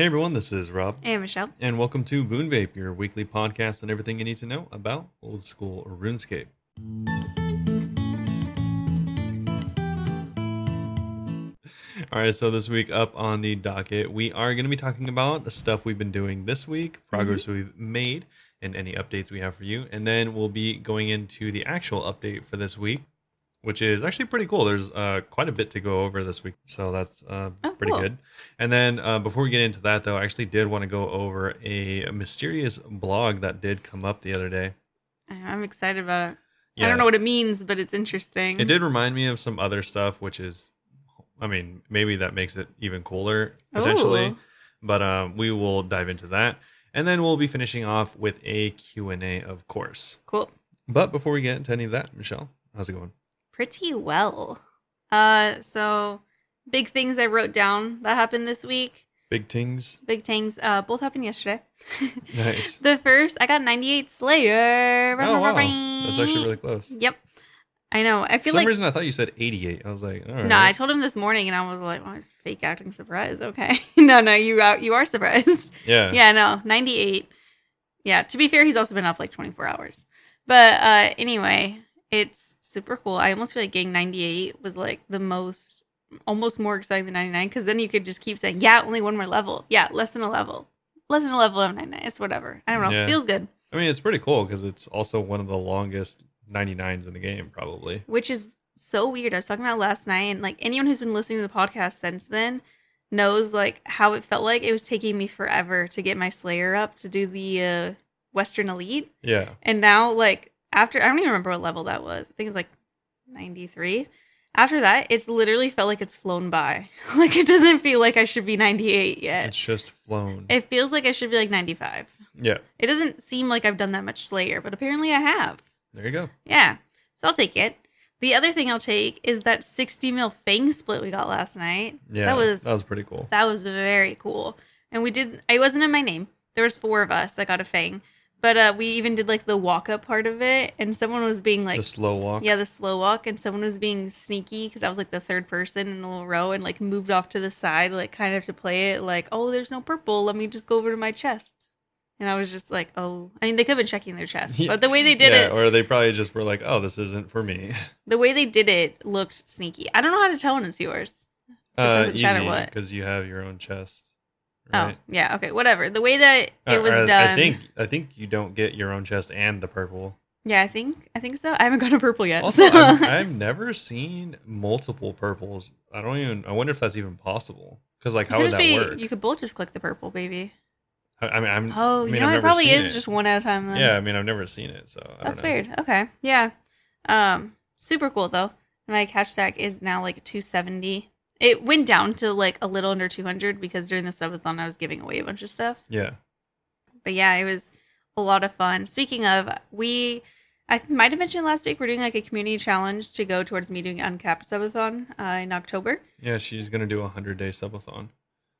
Hey everyone, this is Rob, Hey, Michelle. and welcome to Boon Vape, your weekly podcast on everything you need to know about old school RuneScape. All right, so this week up on the docket, we are going to be talking about the stuff we've been doing this week, progress mm-hmm. we've made, and any updates we have for you. And then we'll be going into the actual update for this week, which is actually pretty cool. There's uh, quite a bit to go over this week, so that's uh, Oh, pretty cool. good. And then uh, before we get into that, though, I actually did want to go over a mysterious blog that did come up the other day. I'm excited about it. I don't know what it means, but it's interesting. It did remind me of some other stuff, which is, I mean, maybe that makes it even cooler potentially. Ooh. But um, we will dive into that, and then we'll be finishing off with a Q and A, of course. Cool. But before we get into any of that, Michelle, how's it going? Pretty well. Uh, so big things I wrote down that happened this week. Big things, Big things. Uh, both happened yesterday. nice. the first, I got 98 Slayer. Oh wow, that's actually really close. Yep. I know. I For feel some like. reason, I thought you said 88. I was like, right. No, I told him this morning, and I was like, "Oh, he's fake acting surprised." Okay, no, no, you out, you are surprised. yeah, yeah, no, 98. Yeah, to be fair, he's also been up like 24 hours. But uh anyway, it's super cool. I almost feel like Gang 98 was like the most almost more exciting than 99 cuz then you could just keep saying, "Yeah, only one more level." Yeah, less than a level. Less than a level of 99. It's whatever. I don't know. Yeah. Feels good. I mean, it's pretty cool because it's also one of the longest 99s in the game, probably. Which is so weird. I was talking about last night and like anyone who's been listening to the podcast since then knows like how it felt like it was taking me forever to get my slayer up to do the uh Western Elite. Yeah, And now, like, after I don't even remember what level that was. I think it was like 93. After that, it's literally felt like it's flown by. like, it doesn't feel like I should be 98 yet. it's just flown. It feels like I should be like 95. yeah, It doesn't seem like I've done that much Slayer, but apparently I have. there you go. Yeah. So I'll take it. The other thing I'll take is that 60 mil Fang split we got last night. Yeah, That was that was pretty cool. that was very cool. And we did it wasn't in my name. There was four of us that got a fang. But uh we even did like the walk up part of it and someone was being like the slow walk. yeah, the slow walk and someone was being sneaky cuz I was like the third person in the little row and like moved off to the side like kind of to play it like, "Oh, there's no purple. Let me just go over to my chest." And I was just like, "Oh, I mean, they could have been checking their chest." But the way they did yeah, it, or they probably just were like, "Oh, this isn't for me." the way they did it looked sneaky. I don't know how to tell when it's yours. Uh, doesn't chat or easy because you have your own chest. Oh, yeah, okay, whatever. The way that it was uh, done I think I think you don't get your own chest and the purple. Yeah, I think I think so. I haven't got a purple yet. Also, so- I've, I've never seen multiple purples. I don't even. I wonder if that's even possible. Because like, You how would that be- work? You could both just click the purple, baby. I, I mean, I'm. Oh, I mean, you know, I've it probably is it. just one at a time. Then. Yeah, I mean, I've never seen it, so I that's don't know. weird. Okay, yeah, um, super cool though. My cash stack is now like 270. It went down to like a little under 200 because during the subathon I was giving away a bunch of stuff. Yeah, But yeah, it was a lot of fun. Speaking of, we I might have mentioned last week we're doing like a community challenge to go towards me doing uncapped subathon uh, in October. yeah. She's gonna do a hundred day subathon.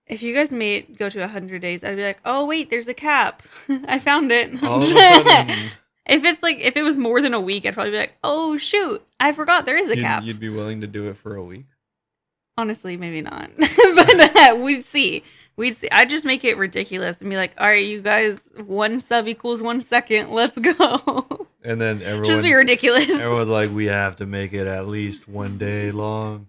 If you guys made go to 100 days, I'd be like, oh, wait, there's a cap. I found it. All of a sudden, if it's like, if it was more than a week, I'd probably be like, oh, shoot, I forgot there is a you'd, cap. you'd be willing to do it for a week. Honestly, maybe not. but uh, we'd see. We'd see. I'd just make it ridiculous and be like, all right, you guys, one sub equals one second. Let's go. And then everyone. just be ridiculous. everyone's like, "We have to make it at least one day long."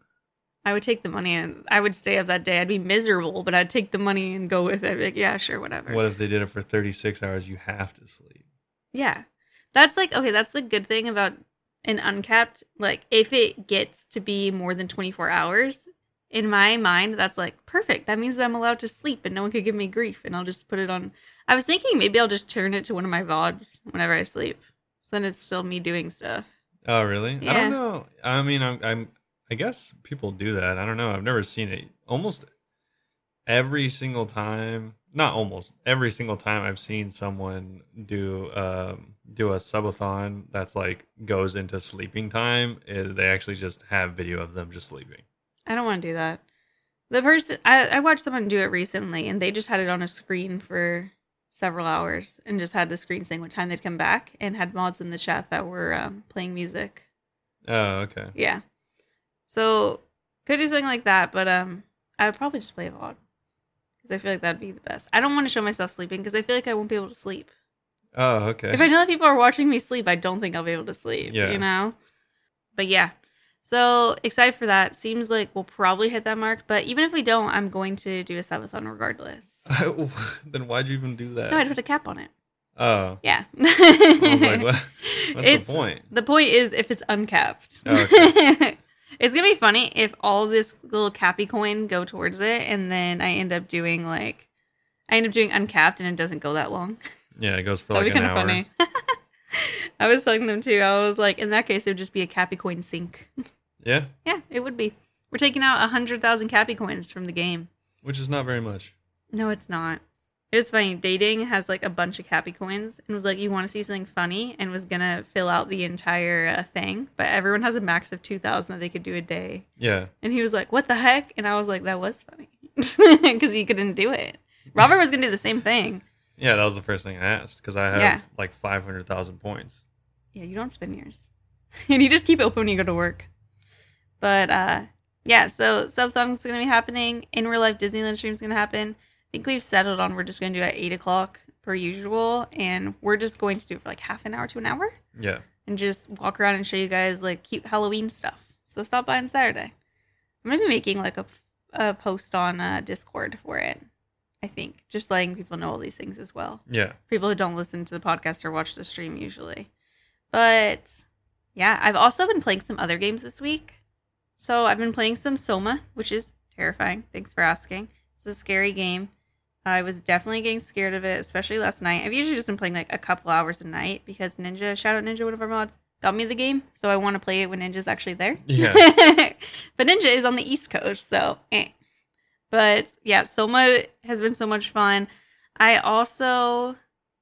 I would take the money and I would stay up that day. I'd be miserable, but I'd take the money and go with it. I'd be like, yeah, sure, whatever. What if they did it for thirty six hours? You have to sleep. Yeah. That's like okay, that's the good thing about an uncapped like if it gets to be more than 24 hours, in my mind that's like perfect. That means that I'm allowed to sleep and no one could give me grief and I'll just put it on I was thinking maybe I'll just turn it to one of my VODs whenever I sleep. So then it's still me doing stuff. Oh, really? I don't know. I mean, I'm, I'm, I guess people do that. I don't know. I've never seen it. Almost every single time, not almost every single time I've seen someone do, um, do a subathon that's like goes into sleeping time. eh, they actually just have video of them just sleeping. I don't want to do that. The person I, I watched someone do it recently and they just had it on a screen for several hours and just had the screen saying what time they'd come back and had mods in the chat that were um, playing music. Oh, okay. Yeah. So could do something like that, but um I would probably just play a VOD. because I feel like that'd be the best. I don't want to show myself sleeping because I feel like I won't be able to sleep. Oh, okay. If I know that people are watching me sleep, I don't think I'll be able to sleep. Yeah. You know? But yeah. So excited for that. Seems like we'll probably hit that mark. But even if we don't, I'm going to do a subathon regardless. then why'd you even do that? No, I'd put a cap on it. oh, Yeah. I was like, what? What's It's- the point? The point is if it's uncapped. Oh, okay. it's gonna be funny if all this little cappy coin go towards it and then I end up doing like I end up doing uncapped and it doesn't go that long. Yeah, it goes for That'd like be an kind of hour. funny. I was telling them too. I was like, in that case, it would just be a cappy coin sink. Yeah, yeah, it would be. We're taking out a hundred thousand cappy coins from the game. which is not very much. No, it's not. It was funny. Dating has like a bunch of cappy coins and was like, you want to see something funny? And was going to fill out the entire uh, thing. But everyone has a max of 2,000 that they could do a day. Yeah, And he was like, what the heck? And I was like, that was funny. Because he couldn't do it. Robert was going to do the same thing. yeah, that was the first thing I asked because I have Yeah. like five hundred thousand points. Yeah, you don't spend yours. and you just keep it open when you go to work. But uh yeah, so Subathon's gonna be happening. In real life Disneyland stream's gonna happen. I think we've settled on we're just gonna do it at eight o'clock per usual, and we're just going to do it for like half an hour to an hour Yeah, and just walk around and show you guys like cute Halloween stuff. So stop by on Saturday. I'm gonna be making like a, a post on uh, Discord for it. I think just letting people know all these things as well yeah, people who don't listen to the podcast or watch the stream usually. But yeah, I've also been playing some other games this week. So I've been playing some Soma, which is terrifying. Thanks for asking. It's a scary game. I was definitely getting scared of it, especially last night. I've usually just been playing like a couple hours a night because Ninja, shout out Ninja, one of our mods, got me the game. So I want to play it when Ninja's actually there. yeah. but Ninja is on the East Coast, so eh. But yeah, Soma has been so much fun. I also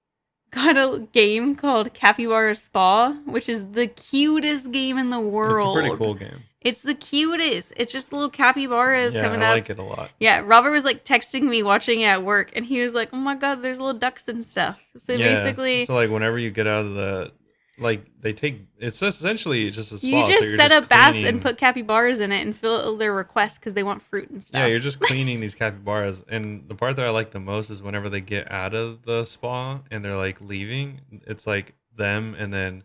got a game called Capybara Spa, which is the cutest game in the world. It's a pretty cool game. It's the cutest. It's just little capybaras yeah, coming out. I up. like it a lot. Yeah, Robert was like texting me watching it at work, and he was like, "Oh my god, there's little ducks and stuff." So yeah. basically, so like whenever you get out of the, like they take it's essentially just a spa. you just you're set up bats cleaning- and put capybaras in it and fill their requests because they want fruit and stuff. Yeah, you're just cleaning these capybaras, and the part that I like the most is whenever they get out of the spa and they're like leaving. It's like them, and then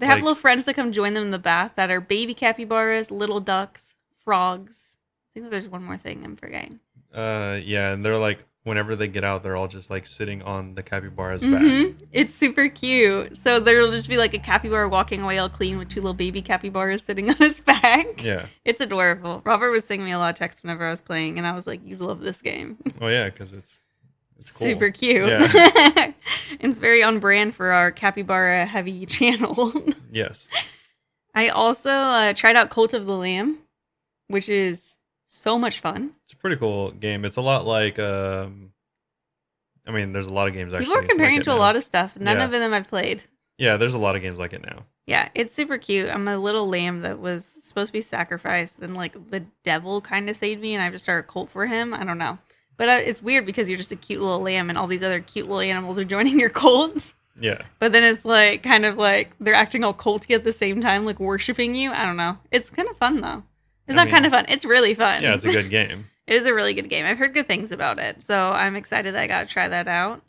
They have Like- little friends that come join them in the bath that are baby capybaras, little ducks, frogs. I think there's one more thing I'm forgetting. uh, yeah, and they're like whenever they get out, they're all just like sitting on the capybara's back. hmm It's super cute. So there'll just be like a capybara walking away all clean with two little baby capybaras sitting on his back. Yeah, It's adorable. Robert was sending me a lot of texts whenever I was playing, and I was like, "You love this game. Oh yeah, because it's it's cool. Super cute. Yeah. it's very on brand for our capybara heavy channel." Yes, I also uh, tried out Cult of the Lamb, which is so much fun. it's a pretty cool game. It's a lot like um, I mean, there's a lot of games actually. People are comparing like it to a lot of stuff. None Yeah. of them I've played. Yeah, there's a lot of games like it now. Yeah, it's super cute. I'm a little lamb that was supposed to be sacrificed, then like the devil kind of saved me, and I just started a cult for him. I don't know, but uh, it's weird because you're just a cute little lamb, and all these other cute little animals are joining your cult. Yeah, But then it's like kind of like they're acting all culty at the same time, like worshiping you. I don't know. It's kind of fun though. It's I not kind of fun. It's really fun. yeah, it's a good game. It is a really good game. I've heard good things about it, so I'm excited that I got to try that out.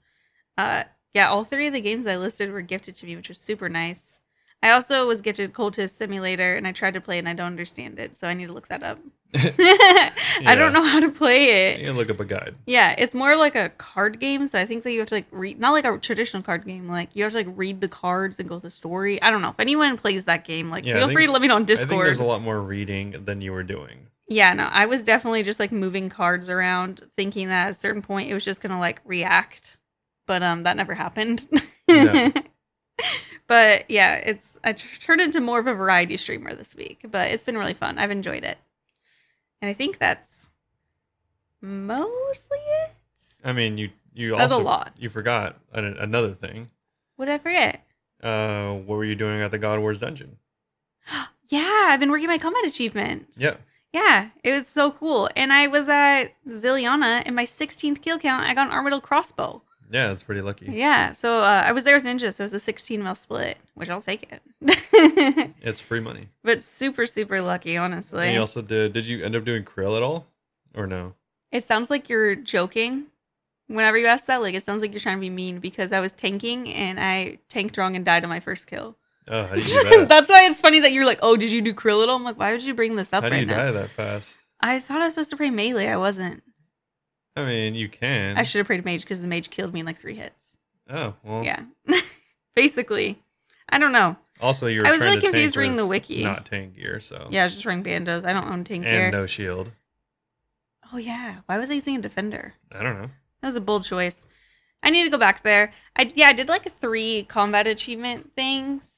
Uh, yeah, all three of the games I listed were gifted to me, which was super nice. I also was gifted Cultist Simulator, and I tried to play and I don't understand it, so I need to look that up. I don't know how to play it. You look up a guide. Yeah, it's more like a card game, so I think that you have to like read, not like a traditional card game. Like you have to like read the cards and go with the story. I don't know if anyone plays that game. Like, Yeah, feel think- free to let me know on I think Discord. there's a lot more reading than you were doing. Yeah, no, I was definitely just like moving cards around, thinking that at a certain point it was just gonna like react, but um, that never happened. No. but yeah, it's I t- turned into more of a variety streamer this week, but it's been really fun. I've enjoyed it, and I think that's mostly it. I mean, you you That's a lot. you forgot an, another thing. What did I forget? Uh, what were you doing at the God Wars dungeon? Yeah, I've been working my combat achievements. Yeah, Yeah, it was so cool. And I was at Zilyana in my 16th kill count. I got an Armadyl crossbow. yeah, that's pretty lucky. Yeah, so uh, I was there with Ninja, so it was a 16 mil split, which I'll take it. It's free money. but super, super lucky, honestly. And you also did. Did you end up doing K'ril at all, or no? It sounds like you're joking. Whenever you ask that, like it sounds like you're trying to be mean because I was tanking and I tanked wrong and died on my first kill. Oh, how do you do that? That's why it's funny that you're like, oh, did you do K'ril Little? I'm like, why would you bring this up how do right you now? die that fast? I thought I was supposed to pray melee. I wasn't. I mean, you can. I should have prayed mage because the mage killed me in like three hits. Oh well. Yeah. Basically. I don't know. Also, you were. I was really confused reading the wiki. Not tank gear, so. Yeah, I was just wearing bandos. I don't own tank And gear. no shield. Oh yeah. Why was I using a defender? I don't know. That was a bold choice. I need to go back there. I yeah, I did like three combat achievement things.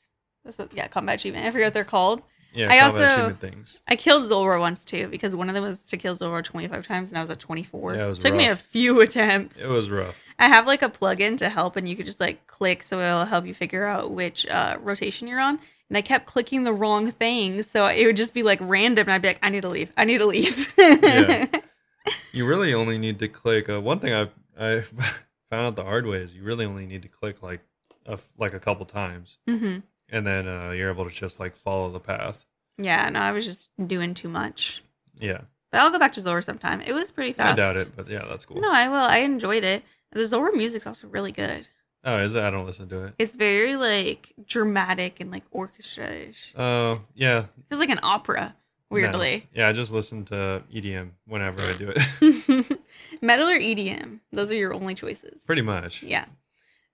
That's what, yeah, combat achievement. I forget what they're called. Yeah, I also- things. I killed Zulrah once too because one of them was to kill Zulrah 25 times and I was at 24. Yeah, it was Took me a few attempts. It was rough. I have like a plugin to help and you could just like click so it'll help you figure out which uh, rotation you're on. And I kept clicking the wrong thing, so it would just be like random, and I'd be like, "I need to leave. I need to leave." Yeah. You really only need to click. Uh, one thing I've I found out the hard way is you really only need to click like a, like a couple times, hmm and then uh, you're able to just like follow the path. Yeah, no, I was just doing too much. Yeah, But I'll go back to Zulrah sometime. It was pretty fast. I doubt it, but yeah, that's cool. No, I will. I enjoyed it. The Zulrah music's also really good. Oh, is it? I don't listen to it. It's very like dramatic and like orchestra-ish. Oh, yeah. It's like an opera, no. weirdly. Yeah, I just listen to EDM whenever I do it. Metal or EDM? Those are your only choices. Pretty much. Yeah.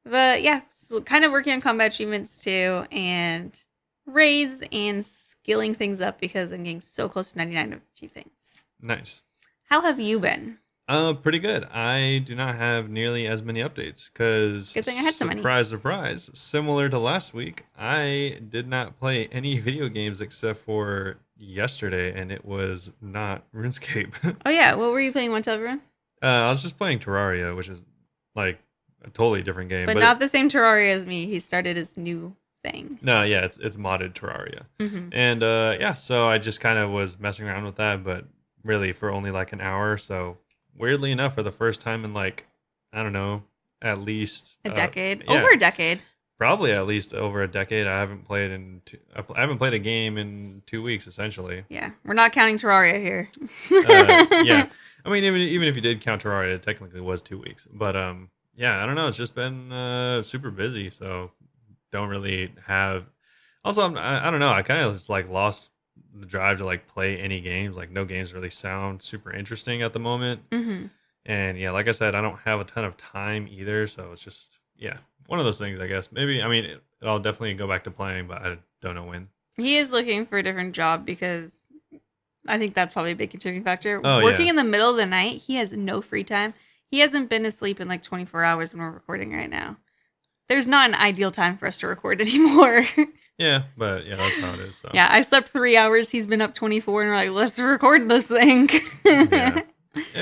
But yeah, so kind of working on combat achievements too, and raids and skilling things up because I'm getting so close to 99 of a few things. Nice. How have you been? Uh, pretty good. I do not have nearly as many updates because Good thing I had so many. surprise, surprise. Similar to last week, I did not play any video games except for yesterday, and it was not RuneScape. Oh yeah, what were you playing? Want to tell everyone? uh, I was just playing Terraria, which is like a totally different game. But, it- not the same Terraria as me. He started his new thing. no, yeah, it's it's modded Terraria. hmm And uh, yeah, so I just kind of was messing around with that, but really for only like an hour. So weirdly enough, for the first time in like I don't know, at least A uh, decade, yeah, over a decade. probably at least over a decade. I haven't played in two, I I haven't played a game in two weeks essentially. Yeah, we're not counting Terraria here. Uh, yeah, I mean even even if you did count Terraria, it technically was two weeks. But um, yeah, I don't know. It's just been uh, super busy, so don't really have. Also, I'm, I, I don't know. I kind of just like lost the drive to like play any games. Like no games really sound super interesting at the moment. hmm And yeah, like I said, I don't have a ton of time either. So it's just yeah, one of those things. I guess maybe. I mean, it, I'll definitely go back to playing, but I don't know when. He is looking for a different job because I think that's probably a big contributing factor. Oh, Working yeah. in the middle of the night, he has no free time. He hasn't been asleep in like 24 hours when we're recording right now. There's not an ideal time for us to record anymore. Yeah, but yeah, that's how it is. So yeah, I slept three hours. He's been up 24, and we're like, let's record this thing. Yeah.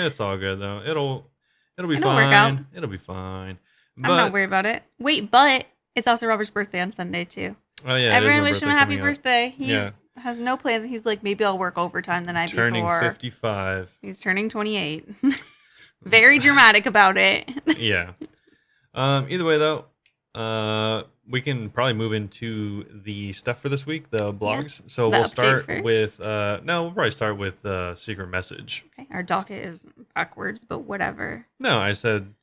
it's all good though. It'll it'll be It'll fine. work out. It'll be fine. I'm not worried about it. Wait, but it's also Robert's birthday on Sunday too. oh yeah, Everyone wish him a happy birthday. He's Yeah. has no plans. He's like, maybe I'll work overtime the night Turning before. 55. He's turning 28. Very dramatic about it. yeah. Um. Either way, though, uh, we can probably move into the stuff for this week, the blogs. So The we'll start first. with uh. No, we'll probably start with uh, secret message. Okay, our docket is backwards, but whatever. No, I said.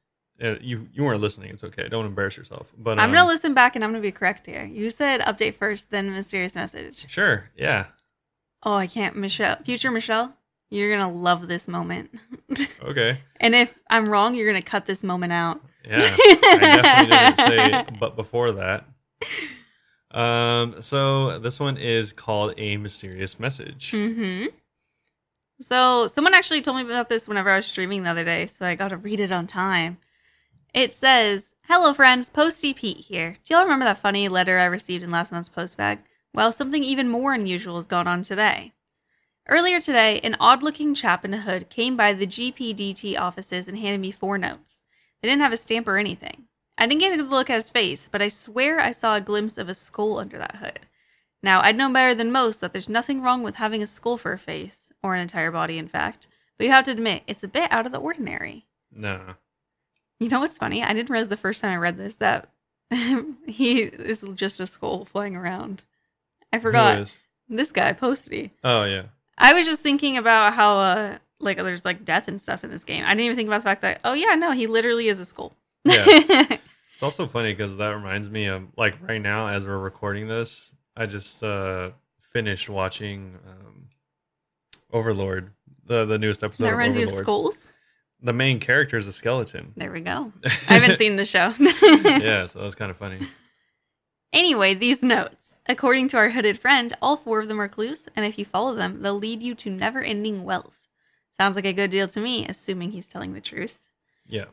Uh, you you weren't listening. It's okay. Don't embarrass yourself. But I'm um, gonna listen back and I'm gonna be correct here. You said update first, then mysterious message. Sure. Yeah. Oh, I can't, Michelle. Future Michelle, you're gonna love this moment. Okay. and if I'm wrong, you're gonna cut this moment out. Yeah. I definitely didn't say but before that. Um, so this one is called a mysterious message. Mm-hmm. So someone actually told me about this whenever I was streaming the other day, so I got to read it on time. It says, "Hello, friends. Posty Pete here. Do y'all remember that funny letter I received in last month's post bag? Well, something even more unusual has gone on today." Earlier today, an odd-looking chap in a hood came by the GPDT offices and handed me four notes. They didn't have a stamp or anything. I didn't get a good look at his face, but I swear I saw a glimpse of a skull under that hood. Now, I'd know better than most that there's nothing wrong with having a skull for a face, or an entire body, in fact, but you have to admit, it's a bit out of the ordinary. No. You know what's funny? I didn't realize the first time I read this that he is just a skull flying around. I forgot. is? This guy, Posty. Oh yeah. I was just thinking about how, uh, like there's like death and stuff in this game. I didn't even think about the fact that oh yeah, no, he literally is a skull. Yeah. It's also funny because that reminds me of like right now as we're recording this, I just uh finished watching um Overlord, the the newest episode that of reminds me of skulls. The main character is a skeleton. There we go. I haven't seen the show. yeah, so that's kind of funny. Anyway, these notes. According to our hooded friend, all four of them are clues, and if you follow them, they'll lead you to never ending wealth. Sounds like a good deal to me, assuming he's telling the truth. Yeah.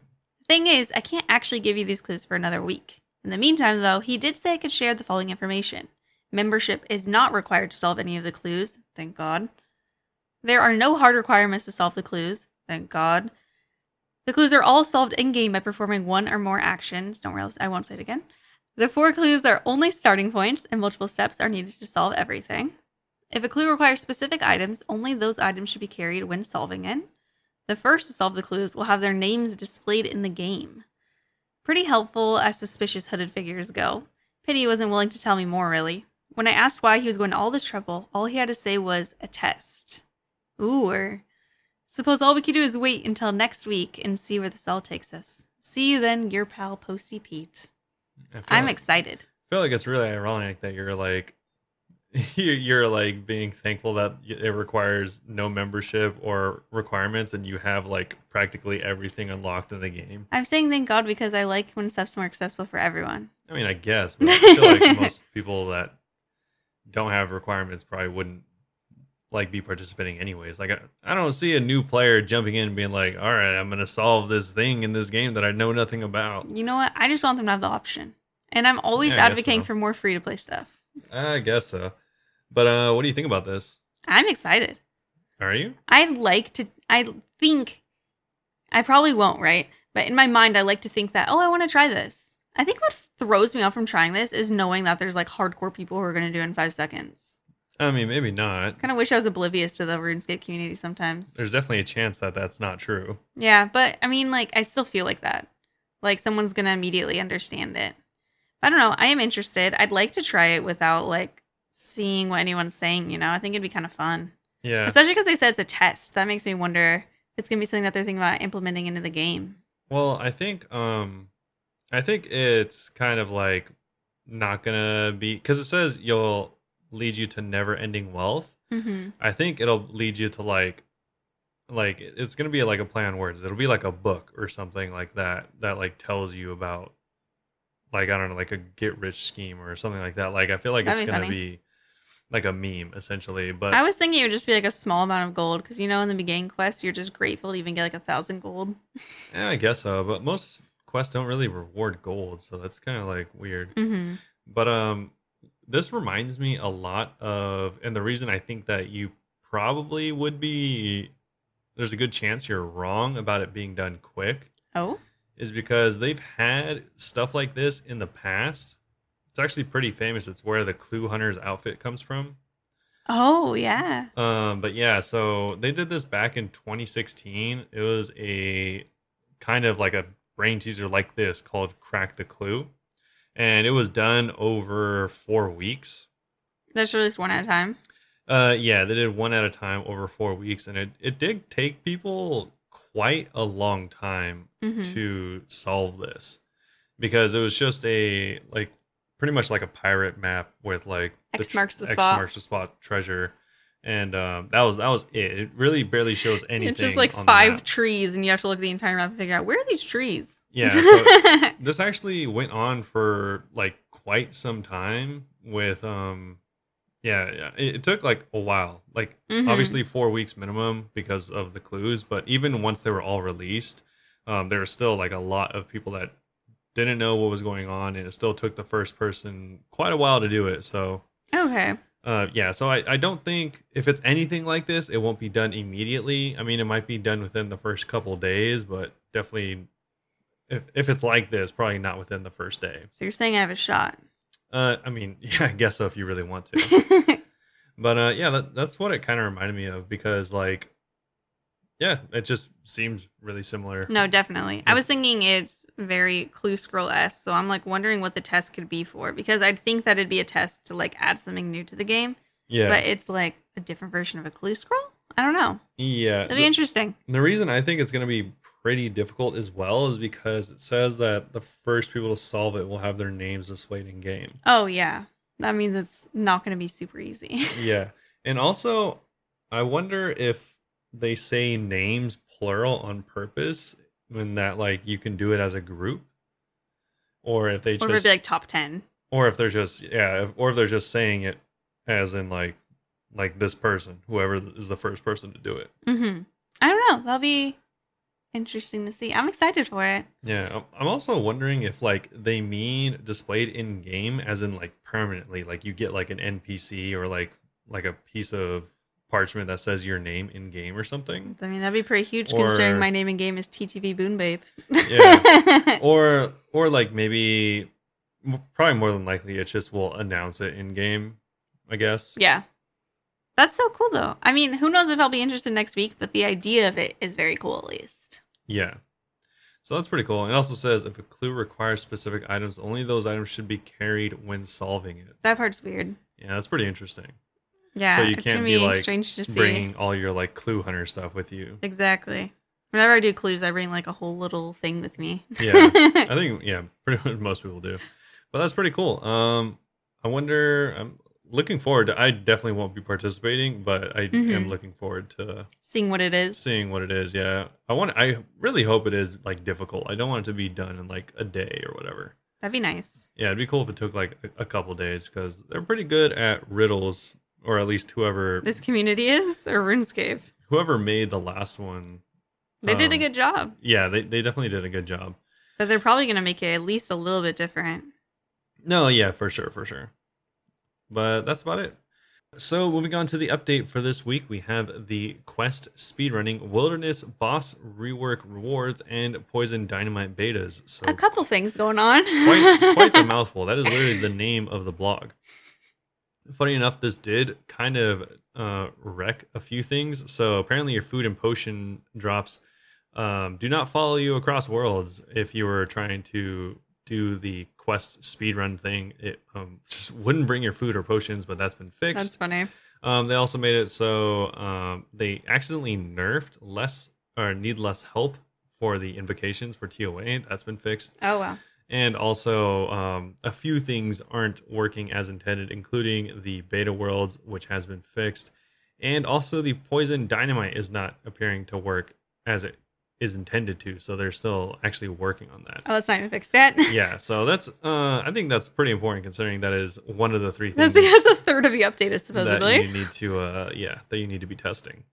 Thing is, I can't actually give you these clues for another week. In the meantime, though, he did say I could share the following information. Membership is not required to solve any of the clues, thank God. There are no hard requirements to solve the clues, thank God. The clues are all solved in game by performing one or more actions. Don't worry, I won't say it again. The four clues are only starting points, and multiple steps are needed to solve everything. If a clue requires specific items, only those items should be carried when solving it. The first to solve the clues will have their names displayed in the game. Pretty helpful as suspicious hooded figures go. Pity wasn't willing to tell me more, really. When I asked why he was going to all this trouble, all he had to say was a test. Ooh, or suppose all we could do is wait until next week and see where this all takes us. See you then, your pal Posty Pete. I'm like, excited. I feel like it's really ironic that you're like you're, you're like being thankful that it requires no membership or requirements and you have like practically everything unlocked in the game. I'm saying thank God because I like when stuff's more accessible for everyone. I mean, I guess, but I feel like most people that don't have requirements probably wouldn't like be participating anyways. Like I, I don't see a new player jumping in and being like, "All right, I'm going to solve this thing in this game that I know nothing about." You know what? I just want them to have the option. And I'm always Yeah, advocating so. for more free to play stuff. I guess so. But uh what do you think about this? I'm excited. Are you? I like to, I think, I probably won't, right? But in my mind, I like to think that, oh, I want to try this. I think what throws me off from trying this is knowing that there's like hardcore people who are going to do it in five seconds. I mean, maybe not. Kind of wish I was oblivious to the RuneScape community sometimes. There's definitely a chance that that's not true. Yeah, but I mean, like, I still feel like that. Like, someone's going to immediately understand it. I don't know. I am interested. I'd like to try it without, like, seeing what anyone's saying, you know? I think it'd be kind of fun. Yeah. Especially because they said it's a test. That makes me wonder if it's going to be something that they're thinking about implementing into the game. Well, I think um I think it's kind of like not going to be cuz it says you'll lead you to never-ending wealth. Mm-hmm. I think it'll lead you to like like it's going to be like a play on words. It'll be like a book or something like that that like tells you about like I don't know like a get rich scheme or something like that. Like I feel like That'd it's be going to funny. be like a meme essentially, but I was thinking it would just be like a small amount of gold because, you know, in the beginning quest, you're just grateful to even get like a thousand gold. Yeah, I guess so. But most quests don't really reward gold, so that's kind of like weird. Mm-hmm. But um, this reminds me a lot of, and the reason I think that you probably would be, there's a good chance you're wrong about it being done quick, Oh? Is because they've had stuff like this in the past. It's actually pretty famous. It's where the Clue Hunter's outfit comes from. Oh, yeah. Um, but yeah, so they did this back in 2016. It was a kind of like a brain teaser like this called Crack the Clue. And it was done over four weeks. That's released one at a time. Uh, yeah, they did one at a time over four weeks, and it, it did take people quite a long time Mm-hmm. to solve this because it was just a like pretty much like a pirate map with like X tr- marks the X spot. marks the spot treasure, and um, that was that was it. It really barely shows anything. It's just like five trees, and you have to look at the entire map and figure out where are these trees? Yeah, so this actually went on for like quite some time with um yeah, yeah it, it took like a while like Mhm. obviously four weeks minimum because of the clues but even once they were all released um there was still like a lot of people that didn't know what was going on and it still took the first person quite a while to do it so Okay. uh yeah so I, I don't think if it's anything like this it won't be done immediately i mean it might be done within the first couple days but definitely if, if it's like this probably not within the first day So you're saying I have a shot. Uh i mean yeah i guess so if you really want to but uh yeah that, that's what it kind of reminded me of because like yeah it just seems really similar no, definitely. I was thinking it's very Clue Scroll s. So I'm like wondering what the test could be for because I'd think that it'd be a test to like add something new to the game, yeah but it's like a different version of a Clue Scroll. I don't know. Yeah. It'd be the- interesting. The reason I think it's going to be pretty difficult as well is because it says that the first people to solve it will have their names displayed in game. Oh yeah, that means it's not going to be super easy. Yeah. And also, I wonder if they say names plural on purpose when that like you can do it as a group or if they or just maybe like top ten. or if they're just yeah, if, or if they're just saying it as in like like this person, whoever is the first person to do it. Mm-hmm. I don't know. That'll be interesting to see. I'm excited for it. Yeah, I'm- also wondering if like they mean displayed in game as in like permanently, like you get like an NPC or like like a piece of parchment that says your name in game or something. I mean, that'd be pretty huge Or- considering my name in game is TTV Boon Babe. Yeah. Or or like maybe probably more than likely it just will announce it in game, I guess. yeah. That's so cool though. I mean, who knows if I'll be interested next week, but the idea of it is very cool at least. Yeah. So that's pretty cool. And it also says if a clue requires specific items, only those items should be carried when solving it. That part's weird. Yeah, that's pretty interesting. Yeah. So you it's can't be, be like, strange to see. Bringing all your like clue hunter stuff with you. Exactly. Whenever I do clues, I bring like a whole little thing with me. Yeah. I think yeah, pretty much most people do. But that's pretty cool. Um I wonder I'm looking forward to I definitely won't be participating, but I am Mhm. looking forward to Seeing what it is. seeing what it is. Yeah. I want I really hope it is like difficult. I don't want it to be done in like a day or whatever. That'd be nice. Yeah, it'd be cool if it took like a, a couple days cuz they're pretty good at riddles or at least whoever This community is or RuneScape. whoever made the last one. They did a um, good job, Yeah, they they definitely did a good job. but they're probably gonna make it at least a little bit different. No, yeah, for sure, for sure. But that's about it. So, moving on to the update for this week, we have the Quest Speedrunning Wilderness Boss Rework Rewards and Poison Dynamite betas. So, A couple things going on. quite, quite the mouthful. That is literally the name of the blog. Funny enough, this did kind of uh, wreck a few things. So, apparently, your food and potion drops um, do not follow you across worlds if you were trying to do the quest speedrun thing. It um, just wouldn't bring your food or potions, but that's been fixed. That's funny. Um, they also made it so um, they accidentally nerfed less or need less help for the invocations for TOA. That's been fixed. Oh wow. And also, um, a few things aren't working as intended, including the beta worlds, which has been fixed. And also, the poison dynamite is not appearing to work as it is intended to. So they're still actually working on that. Oh, it's not even fixed yet. yeah, so that's uh, I think that's pretty important considering that is one of the three that's, things that's a third of the update, supposedly. that you need to uh, yeah that you need to be testing.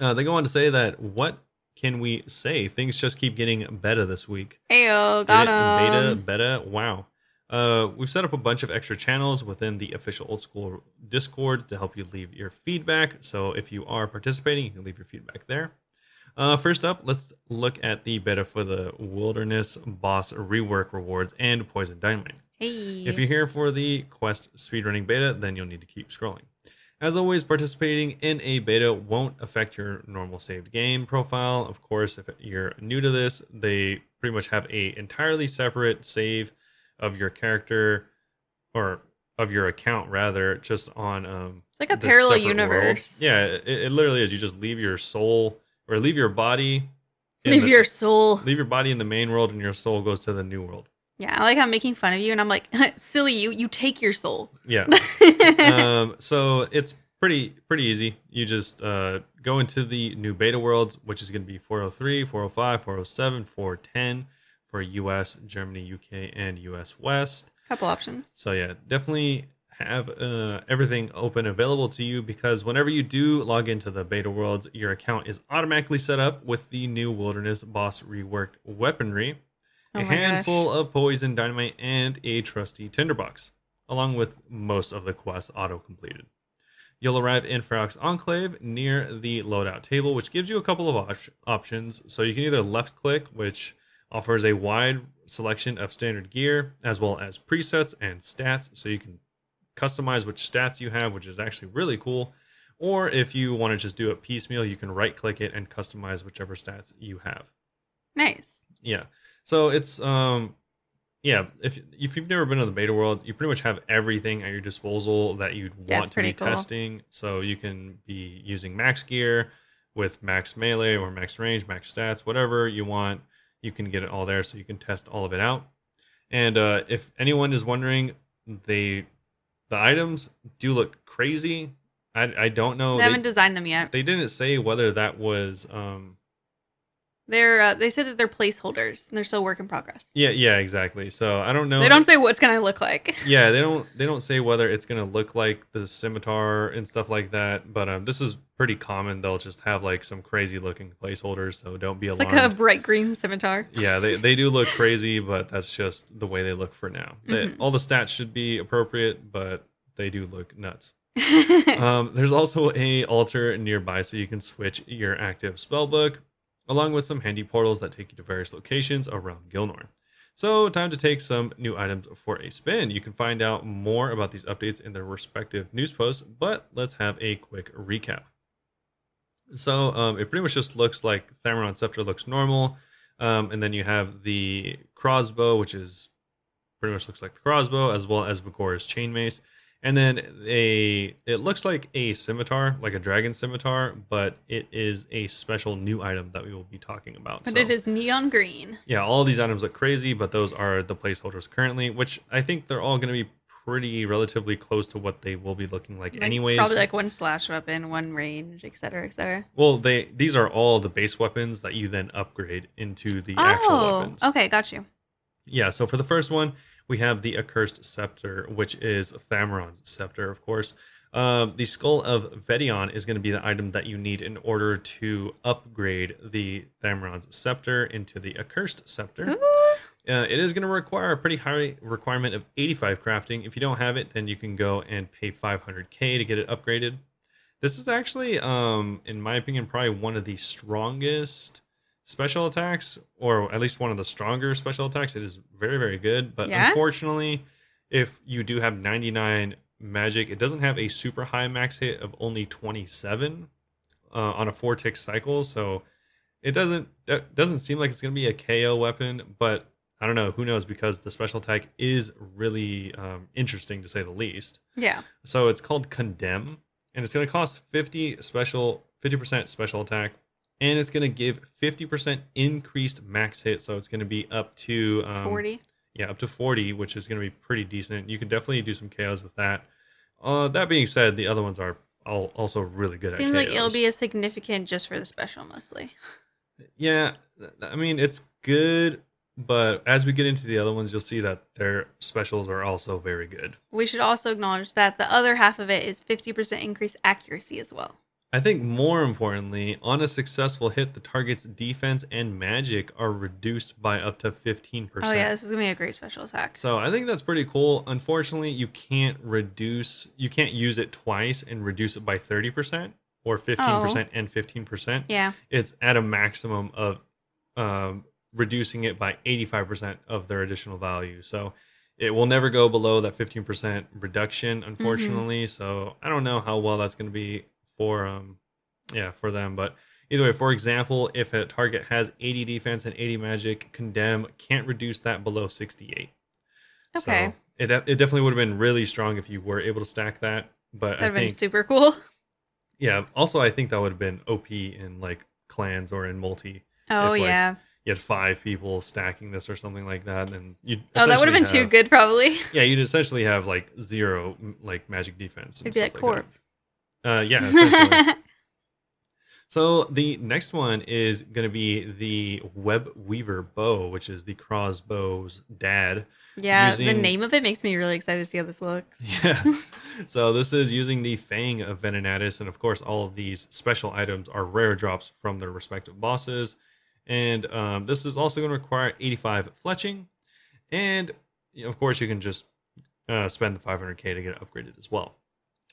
Uh, they go on to say that what can we say? Things just keep getting better this week. Ayo, got? Beta, beta. Wow. Uh, we've set up a bunch of extra channels within the official old school Discord to help you leave your feedback. So if you are participating, you can leave your feedback there. Uh, first up, let's look at the beta for the Wilderness Boss Rework Rewards and Poison Dynamite. Hey. If you're here for the Quest speedrunning beta, then you'll need to keep scrolling. As always, participating in a beta won't affect your normal saved game profile. Of course, if you're new to this, they pretty much have a entirely separate save of your character or of your account rather just on um it's like a parallel separate world. universe. Yeah, it, it literally is. You just leave your soul or leave your body Leave the- your soul. leave your body in the main world and your soul goes to the new world. Yeah, I like I'm making fun of you, and I'm like, silly you. You take your soul. Yeah. um, so it's pretty pretty easy. You just uh, go into the new beta worlds, which is going to be 403, 405, 407, 410 for US, Germany, UK, and US West. Couple options. So yeah, definitely have uh, everything open available to you because whenever you do log into the beta worlds, your account is automatically set up with the new Wilderness Boss reworked weaponry, Oh a handful gosh. of poison dynamite, and a trusty tinderbox, along with most of the quests auto completed. You'll arrive in Ferox Enclave near the loadout table, which gives you a couple of op- options. So you can either left click, which offers a wide selection of standard gear, as well as presets and stats, so you can customize which stats you have, which is actually really cool. Or if you want to just do it piecemeal, you can right click it and customize whichever stats you have Nice. yeah so it's um yeah, if if you've never been to the beta world, you pretty much have everything at your disposal that you'd Yeah, want to be cool. testing. So you can be using max gear with max melee or max range, max stats, whatever you want. You can get it all there, so you can test all of it out. And uh, if anyone is wondering, they the items do look crazy. I I don't know. they haven't designed them yet. they didn't say whether that was um They're uh, they said that they're placeholders and they're still work in progress. yeah yeah exactly. So I don't know. They don't say what's gonna look like. yeah they don't they don't say whether it's gonna look like the scimitar and stuff like that but um this is pretty common they'll just have like some crazy looking placeholders so don't be It's alarmed like a bright green scimitar. yeah they, they do look crazy but that's just the way they look for now They- Mhm. all the stats should be appropriate but they do look nuts um, there's also a altar nearby so you can switch your active spellbook along with some handy portals that take you to various locations around Gielinor. So, time to take some new items for a spin. You can find out more about these updates in their respective news posts, but let's have a quick recap. So, um, it pretty much just looks like Thammaron Scepter looks normal, um, and then you have the crossbow, which is pretty much looks like the crossbow, as well as Viggora's chain mace and then a it looks like a scimitar like a dragon scimitar but it is a special new item that we will be talking about but So, it is neon green. yeah all these items look crazy but those are the placeholders currently which i think they're all going to be pretty relatively close to what they will be looking like, Like, anyways Probably like one slash weapon, one range, etc cetera, et cetera. well they these are all the base weapons that you then upgrade into the actual oh, weapons okay, got you. Yeah, so for the first one, we have the Accursed Scepter, which is Thammaron's scepter, of course. Um, the Skull of Vet'ion is going to be the item that you need in order to upgrade the Thammaron's scepter into the Accursed Scepter. Uh, it is going to require a pretty high requirement of 85 crafting. If you don't have it, then you can go and pay 500k to get it upgraded. This is actually, um, in my opinion, probably one of the strongest special attacks, or at least one of the stronger special attacks. It is very, very good. But Yeah? unfortunately, if you do have 99 magic, it doesn't have a super high max hit of only 27 uh, on a four tick cycle. So it doesn't that doesn't seem like it's going to be a KO weapon, but I don't know. Who knows? Because the special attack is really um, interesting to say the least. Yeah. So it's called Condemn, and it's going to cost 50 special, 50% special attack, and it's going to give 50% increased max hit. So it's going to be up to um, 40. yeah, up to 40, which is going to be pretty decent. You can definitely do some KOs with that. Uh, that being said, the other ones are all also really good Seems like it'll be a significant just for the special mostly. Yeah, I mean it's good, but as we get into the other ones, you'll see that their specials are also very good. We should also acknowledge that the other half of it is 50% increased accuracy as well. I think more importantly, on a successful hit, the target's defense and magic are reduced by up to 15%. Oh yeah, this is gonna be a great special attack. So I think that's pretty cool. Unfortunately, you can't reduce, you can't use it twice and reduce it by 30% or 15% and 15%. yeah, It's at a maximum of um, reducing it by 85% of their additional value. So it will never go below that 15% reduction, unfortunately. So I don't know how well that's going to be for, um, yeah, for them. But either way, for example, if a target has 80 defense and 80 magic, condemn can't reduce that below 68. okay, So it, it definitely would have been really strong if you were able to stack that. But that'd I have been think super cool. yeah. Also, I think that would have been OP in like clans or in multi. Oh If, like, yeah. You had five people stacking this or something like that, and you. Oh, that would have been too good, probably. Yeah, you'd essentially have like zero like magic defense. and It'd be like. Corp. Uh, yeah. So the next one is going to be the Web Weaver bow, which is the crossbow's dad. yeah, the name of it makes me really excited to see how this looks. Yeah. so this is using the Fang of Venenatus, and of course, all of these special items are rare drops from their respective bosses. And um, this is also going to require 85 fletching, and of course, you can just uh, spend the 500k to get it upgraded as well.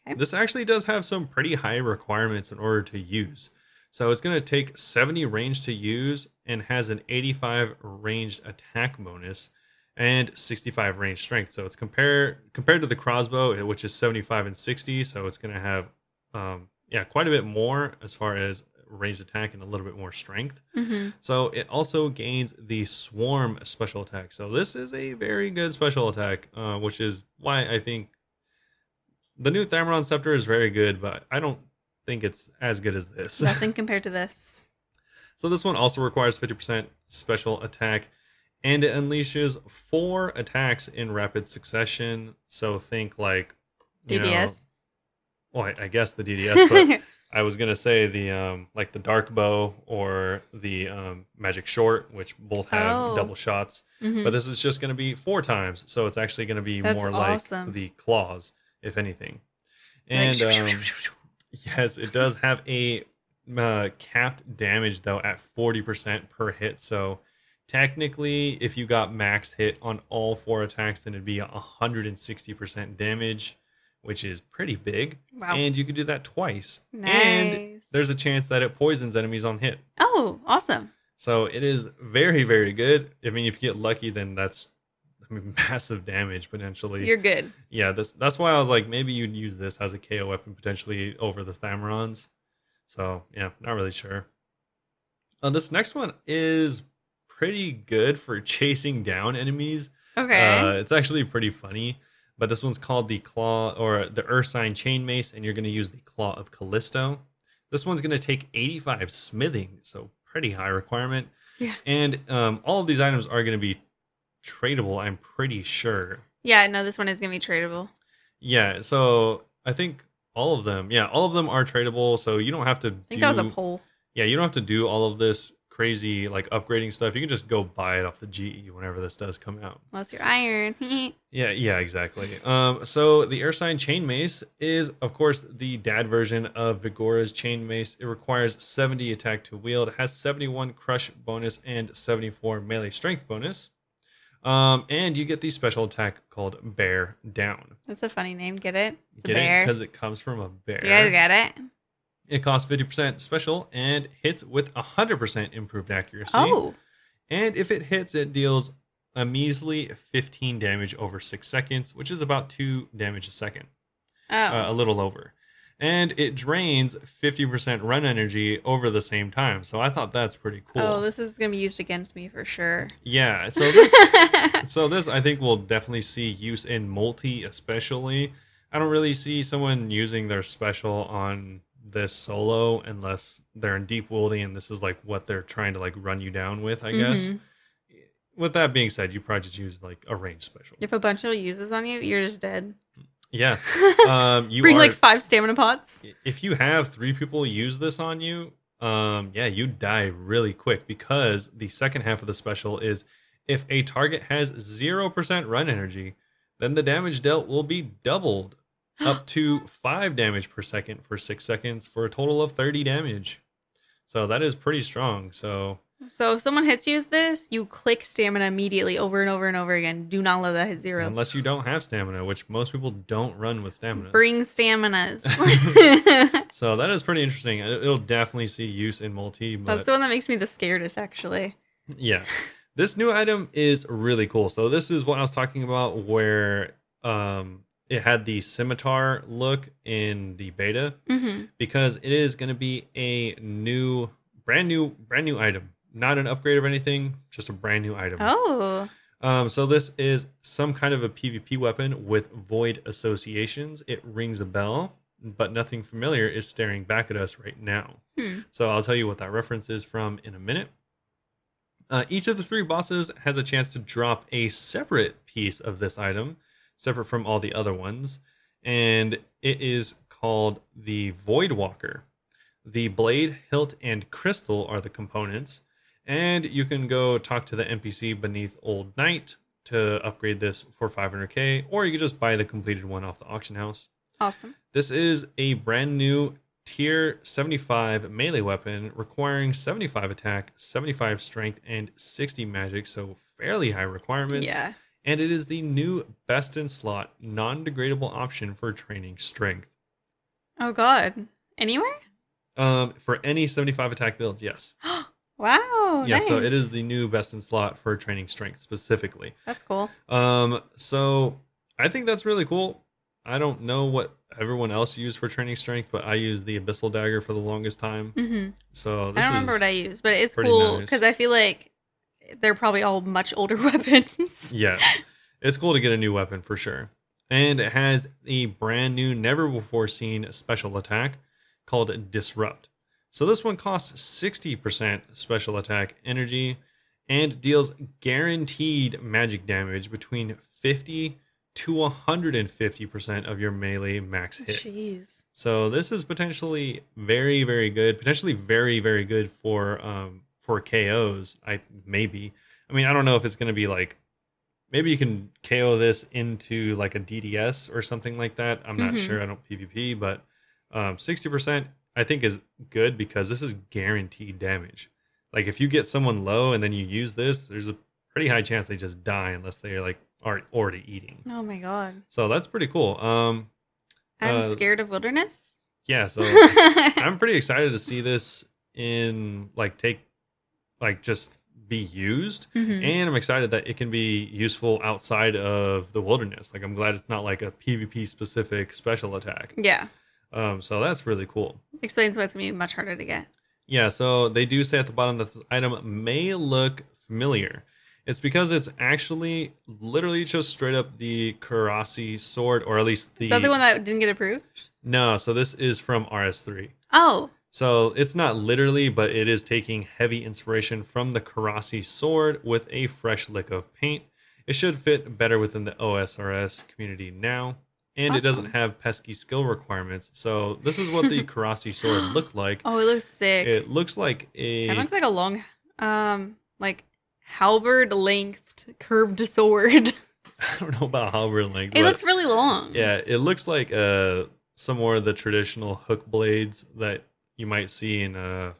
Okay. This actually does have some pretty high requirements in order to use. So it's going to take 70 range to use and has an 85 ranged attack bonus and 65 range strength. So it's compared compared to the crossbow, which is 75 and 60. So it's going to have, um, yeah, quite a bit more as far as raised attack and a little bit more strength. hmm So it also gains the Swarm special attack. So this is a very good special attack, uh, which is why I think the new Thammaron Scepter is very good, but I don't think it's as good as this. Nothing compared to this. So this one also requires 50% special attack and it unleashes four attacks in rapid succession. So think like you know- DDS. well, I, I guess the DDS, but I was gonna say the um like the dark bow or the um magic short, which both have Oh. double shots. Mhm. But this is just gonna be four times, so it's actually gonna be That's more awesome. like the claws, if anything. And um, Yes, it does have a uh, capped damage though at 40% per hit. So technically, if you got max hit on all four attacks, then it'd be 160% damage, which is pretty big. wow. And you could do that twice. nice. And there's a chance that it poisons enemies on hit. oh, awesome. So it is very, very good. I mean, if you get lucky, then that's massive damage potentially You're good. yeah, this that's why I was like maybe you'd use this as a KO weapon potentially over the Thammaron's. So yeah, not really sure. Uh, this next one is pretty good for chasing down enemies. Okay. Uh, it's actually pretty funny. But this one's called the Claw or the Ursine Chain Mace, and you're going to use the Claw of Callisto. This one's going to take 85 smithing, so pretty high requirement. Yeah. And um, all of these items are going to be tradable, I'm pretty sure. yeah, no, this one is gonna be tradable. Yeah, so I think all of them, yeah, all of them are tradable. So you don't have to. I think that was a poll. Yeah, you don't have to do all of this crazy like upgrading stuff. You can just go buy it off the GE whenever this does come out. Unless you're iron. Yeah, yeah, exactly. Um, so the Ursine Chain Mace is, of course, the dad version of Viggora's Chain Mace. It requires 70 attack to wield, has 71 crush bonus and 74 melee strength bonus. Um, and you get the special attack called Bear Down. That's a funny name. Get it? It's Get a it? Because it comes from a bear. You guys get it? It costs 50% special and hits with 100% improved accuracy. Oh, And if it hits, it deals a measly 15 damage over 6 seconds, which is about 2 damage a second, oh, uh, a little over. And it drains 50% run energy over the same time. So I thought that's pretty cool. oh! This is gonna be used against me for sure. yeah, so this so this I think will definitely see use in multi especially. I don't really see someone using their special on this solo unless they're in deep wielding and this is like what they're trying to like run you down with, I guess. Mhm. With that being said, you probably just use like a range special. If a bunch of uses on you, you're just dead. Yeah. Um you Bring are like five stamina pots. if you have three people use this on you, um, yeah, you die really quick because the second half of the special is if a target has zero percent run energy, then the damage dealt will be doubled up to five damage per second for six seconds for a total of 30 damage. So that is pretty strong. So So if someone hits you with this, you click stamina immediately over and over and over again. Do not let that hit zero. unless you don't have stamina, which most people don't run with stamina. Bring staminas. So that is pretty interesting. It- It'll definitely see use in multi, but That's the one that makes me the scaredest, actually. Yeah. This new item is really cool. So this is what I was talking about where um it had the scimitar look in the beta hmm because it is going to be a new brand new brand new item. Not an upgrade of anything, just a brand new item. Oh, Um so this is some kind of a PvP weapon with void associations. It rings a bell, but nothing familiar is staring back at us right now. Hmm. So I'll tell you what that reference is from in a minute. Uh, each of the three bosses has a chance to drop a separate piece of this item, separate from all the other ones, and it is called the Void Walker. The blade, hilt, and crystal are the components, and you can go talk to the NPC beneath Old Knight to upgrade this for 500k, or you can just buy the completed one off the auction house. awesome. This is a brand new tier 75 melee weapon requiring 75 attack, 75 strength, and 60 magic, so fairly high requirements. Yeah. And it is the new best in slot, non degradable option for training strength. Oh, God. Anywhere? Um, for any 75 attack build, yes. wow. yeah, so it is the new best in slot for training strength specifically. That's cool. Um, so I think that's really cool. I don't know what everyone else used for training strength, but I used the abyssal dagger for the longest time. hmm So I don't remember what I used, but it's cool nice. because I feel like they're probably all much older weapons. yeah, it's cool to get a new weapon for sure. And it has a brand new, never before seen special attack called Disrupt. So this one costs 60% special attack energy and deals guaranteed magic damage between 50 to 150% of your melee max hit. Jeez. So this is potentially very, very good. Potentially very, very good for um for KOs. I maybe. I mean, I don't know if it's going to be like maybe you can KO this into like a DDS or something like that. I'm not Mhm. sure. I don't PvP, but um 60% I think is good because this is guaranteed damage. Like if you get someone low and then you use this, there's a pretty high chance they just die unless they're like are already eating. Oh my god. So that's pretty cool. Um I'm Uh, scared of wilderness. yeah, so I'm pretty excited to see this in like take like just be used Mhm. and I'm excited that it can be useful outside of the wilderness. Like I'm glad it's not like a PvP specific special attack. Yeah. Um so that's really cool. Explains why it's gonna be much harder to get. Yeah, so they do say at the bottom that this item may look familiar. It's because it's actually literally just straight up the Korasi sword or at least the Is that the one that didn't get approved? No, so this is from RS3. Oh. So it's not literally, but it is taking heavy inspiration from the Korasi sword with a fresh lick of paint. It should fit better within the OSRS community now, and it doesn't have pesky skill requirements. So this is what the Korasi sword looked like. Oh, it looks sick. It, It looks like a It looks like a long um like halberd length curved sword. I don't know about halberd length. it looks really long. yeah, it looks like uh some more of the traditional hook blades that you might see in uh,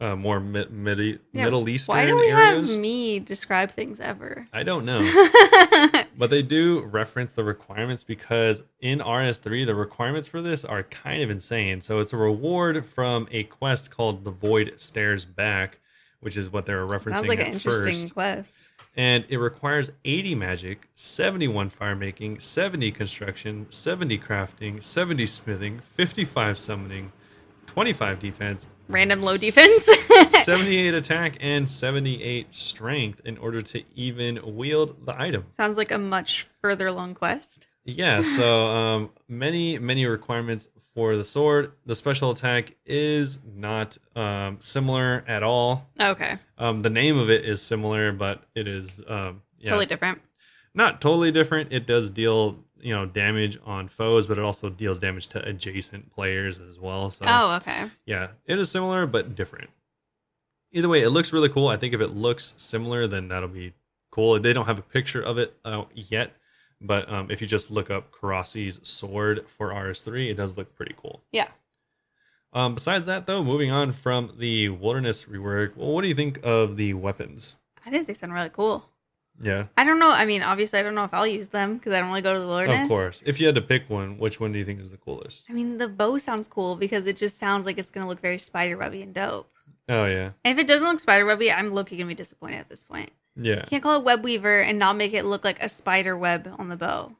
uh more mid- midi- Yeah, Middle Eastern Why do we areas. have me describe things ever? I don't know. But they do reference the requirements because in RS3, the requirements for this are kind of insane. So it's a reward from a quest called The Void Stares Back, which is what they were referencing Sounds like an interesting first. quest. And it requires 80 magic, 71 fire making, 70 construction, 70 crafting, 70 smithing, 55 summoning, 25 defense, Random low defense. 78 attack, and 78 strength in order to even wield the item. Sounds like a much further long quest. Yeah, so um, many many requirements for the sword. The special attack is not um, similar at all. Okay. Um, the name of it is similar, but it is um, yeah, Totally different. not totally different. It does deal you know damage on foes, but it also deals damage to adjacent players as well. So Oh, okay. yeah, it is similar but different. Either way, it looks really cool. I think if it looks similar, then that'll be cool. They don't have a picture of it out yet, but um, if you just look up Korasi's sword for RS3, it does look pretty cool. Yeah. Um, besides that, though, moving on from the Wilderness rework, well, what do you think of the weapons? I think they sound really cool. Yeah, I don't know. I mean, obviously, I don't know if I'll use them because I don't really go to the wilderness. of course. If you had to pick one, which one do you think is the coolest? I mean, the bow sounds cool because it just sounds like it's going to look very spider webby and dope. Oh yeah, And if it doesn't look spider webby, I'm looking to be disappointed at this point. yeah. You can't call it web weaver and not make it look like a spider web on the bow.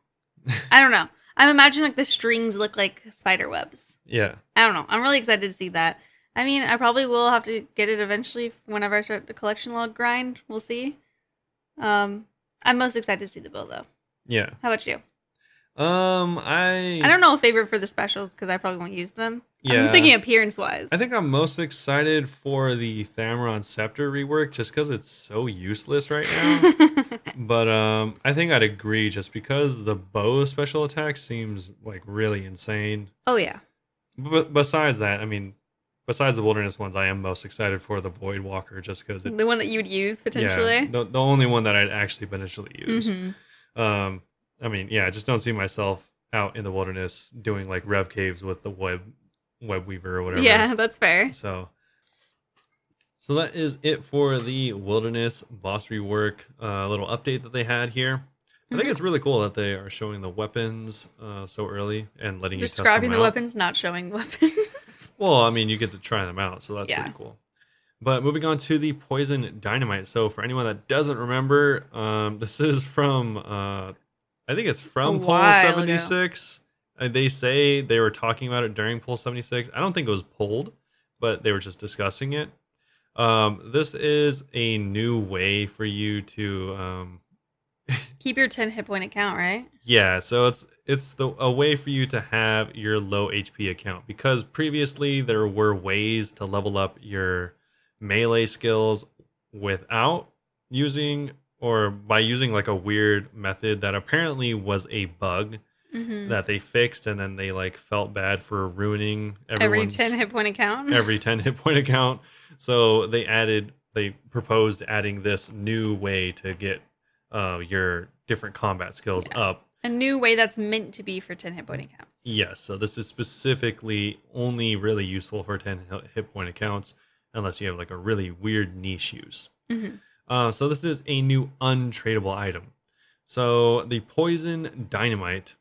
I don't know. I'm imagining like the strings look like spider webs. Yeah, I don't know. I'm really excited to see that. I mean, I probably will have to get it eventually whenever I start the collection log grind. We'll see. Um, I'm most excited to see the bill though. yeah. How about you? Um, I I don't know a favorite for the specials because I probably won't use them. Yeah. I'm thinking appearance wise. I think I'm most excited for the Thammaron Scepter rework just because it's so useless right now. but um, I think I'd agree just because the bow special attack seems like really insane. oh yeah. But besides that, I mean, besides the wilderness ones, I am most excited for the Void Walker just because. The one that you would use potentially. Yeah, the, the only one that I'd actually potentially use. Mhm. Um, I mean, yeah, I just don't see myself out in the wilderness doing like rev caves with the web web weaver or whatever. Yeah, that's fair. So, so that is it for the wilderness boss rework uh, little update that they had here. I think it's really cool that they are showing the weapons uh, so early and letting you Describing test them the out. weapons, not showing weapons. Well, I mean, you get to try them out, so that's Yeah. pretty cool. But moving on to the poison dynamite. So for anyone that doesn't remember, um, this is from uh, I think it's from A Poll seventy six, Uh, They say they were talking about it during Poll 76. I don't think it was pulled, but they were just discussing it. Um, this is a new way for you to um, Keep your 10 hit point account, right? Yeah, so it's it's the a way for you to have your low HP account because previously there were ways to level up your melee skills without using or by using like a weird method that apparently was a bug Mm-hmm. that they fixed and then they like felt bad for ruining Every 10 hit point account. every 10 hit point account. So they added, they proposed adding this new way to get uh, your different combat skills Yeah. up. A new way that's meant to be for 10 hit point accounts. Yes. So this is specifically only really useful for 10 hit- point accounts unless you have like a really weird niche use. Mhm. Uh, so this is a new untradeable item. So the poison dynamite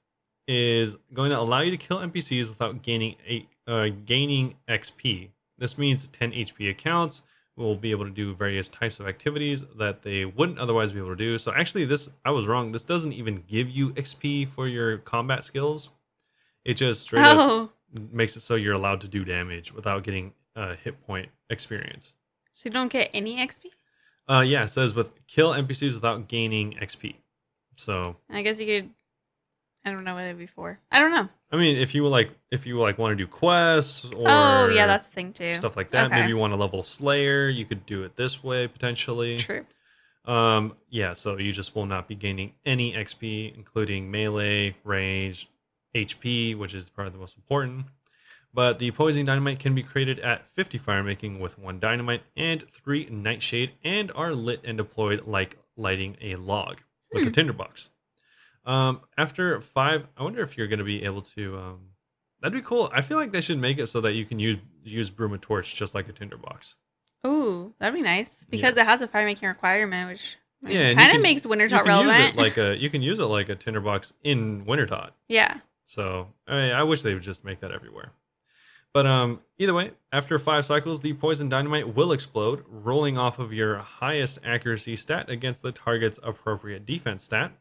is going to allow you to kill NPCs without gaining a uh, gaining XP. This means 10 HP accounts will be able to do various types of activities that they wouldn't otherwise be able to do. So actually, this I was wrong. This doesn't even give you XP for your combat skills. It just straight up Oh, makes it so you're allowed to do damage without getting uh, hit point experience. so you don't get any XP? Uh, yeah, it says with kill NPCs without gaining XP. So I guess you could. I don't know what it'd be for. I don't know. I mean, if you like, if you like want to do quests or oh, yeah, that's the thing too. stuff like that. Okay. Maybe you want to level Slayer, you could do it this way potentially. True. Um, yeah, so you just will not be gaining any XP, including melee, range, HP, which is probably the most important. But the poison dynamite can be created at 50 fire making with one dynamite and three nightshade, and are lit and deployed like lighting a log with a Hmm. tinderbox. Um, after five, I wonder if you're going to be able to. Um, that'd be cool. I feel like they should make it so that you can use use broom and torch just like a tinderbox. Ooh, that'd be nice because it has a fire making requirement, which Yeah, kind of makes Wintertodt relevant. like a you can use it like a tinderbox in Wintertodt. yeah. So I, I wish they would just make that everywhere. But um, either way, after five cycles, the poison dynamite will explode, rolling off of your highest accuracy stat against the target's appropriate defense stat.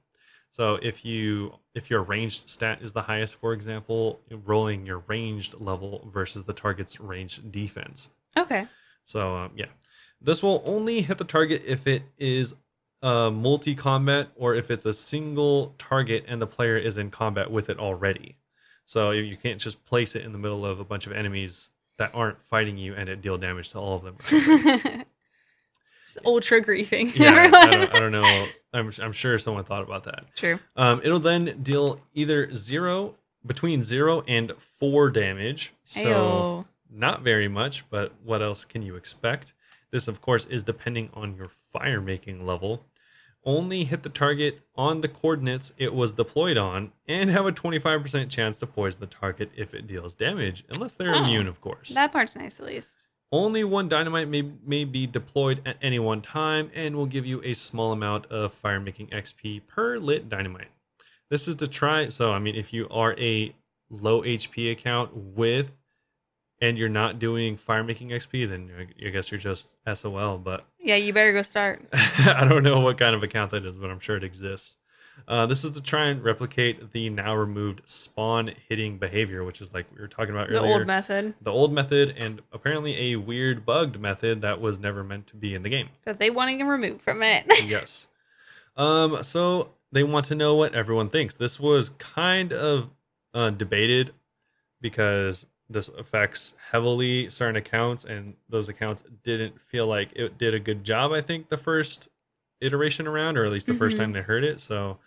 So if you if your ranged stat is the highest, for example, rolling your ranged level versus the target's ranged defense. Okay. So um, yeah, this will only hit the target if it is a multi-combat or if it's a single target and the player is in combat with it already. So you you can't just place it in the middle of a bunch of enemies that aren't fighting you and it deal damage to all of them. or something. Just ultra griefing. yeah, I don't, I don't know. I'm I'm sure someone thought about that. True. Um, it'll then deal either zero between zero and four damage. So Ayo. not very much, but what else can you expect? This, of course, is depending on your fire making level. Only hit the target on the coordinates it was deployed on, and have a 25% chance to poison the target if it deals damage, unless they're Oh, immune, of course. That part's nice at least. Only one dynamite may, may be deployed at any one time and will give you a small amount of fire making XP per lit dynamite. This is to try. So, I mean, if you are a low HP account with and you're not doing fire making XP, then I I guess you're just SOL. But Yeah, you better go start. I don't know what kind of account that is, but I'm sure it exists. Uh, this is to try and replicate the now removed spawn hitting behavior, which is like we were talking about The earlier The old method the old method and apparently a weird bugged method that was never meant to be in the game. that they want to remove from it. yes. Um so they want to know what everyone thinks. This was kind of uh, debated because this affects heavily certain accounts and those accounts didn't feel like it did a good job I think the first iteration around or at least the first Mhm. time they heard it. So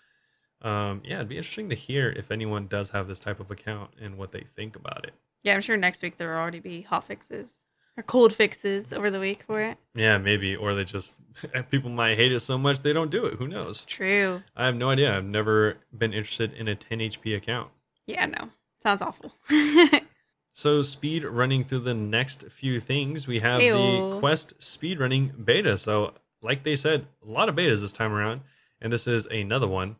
um yeah, it'd be interesting to hear if anyone does have this type of account and what they think about it. yeah, I'm sure next week there will already be hot fixes or cold fixes over the week for it. Yeah, maybe. Or they just people might hate it so much they don't do it. Who knows? True. I have no idea. I've never been interested in a 10 HP account. Yeah, no. Sounds awful. So speed running through the next few things, we have the Quest speed running beta. So like they said, a lot of betas this time around, and this is another one.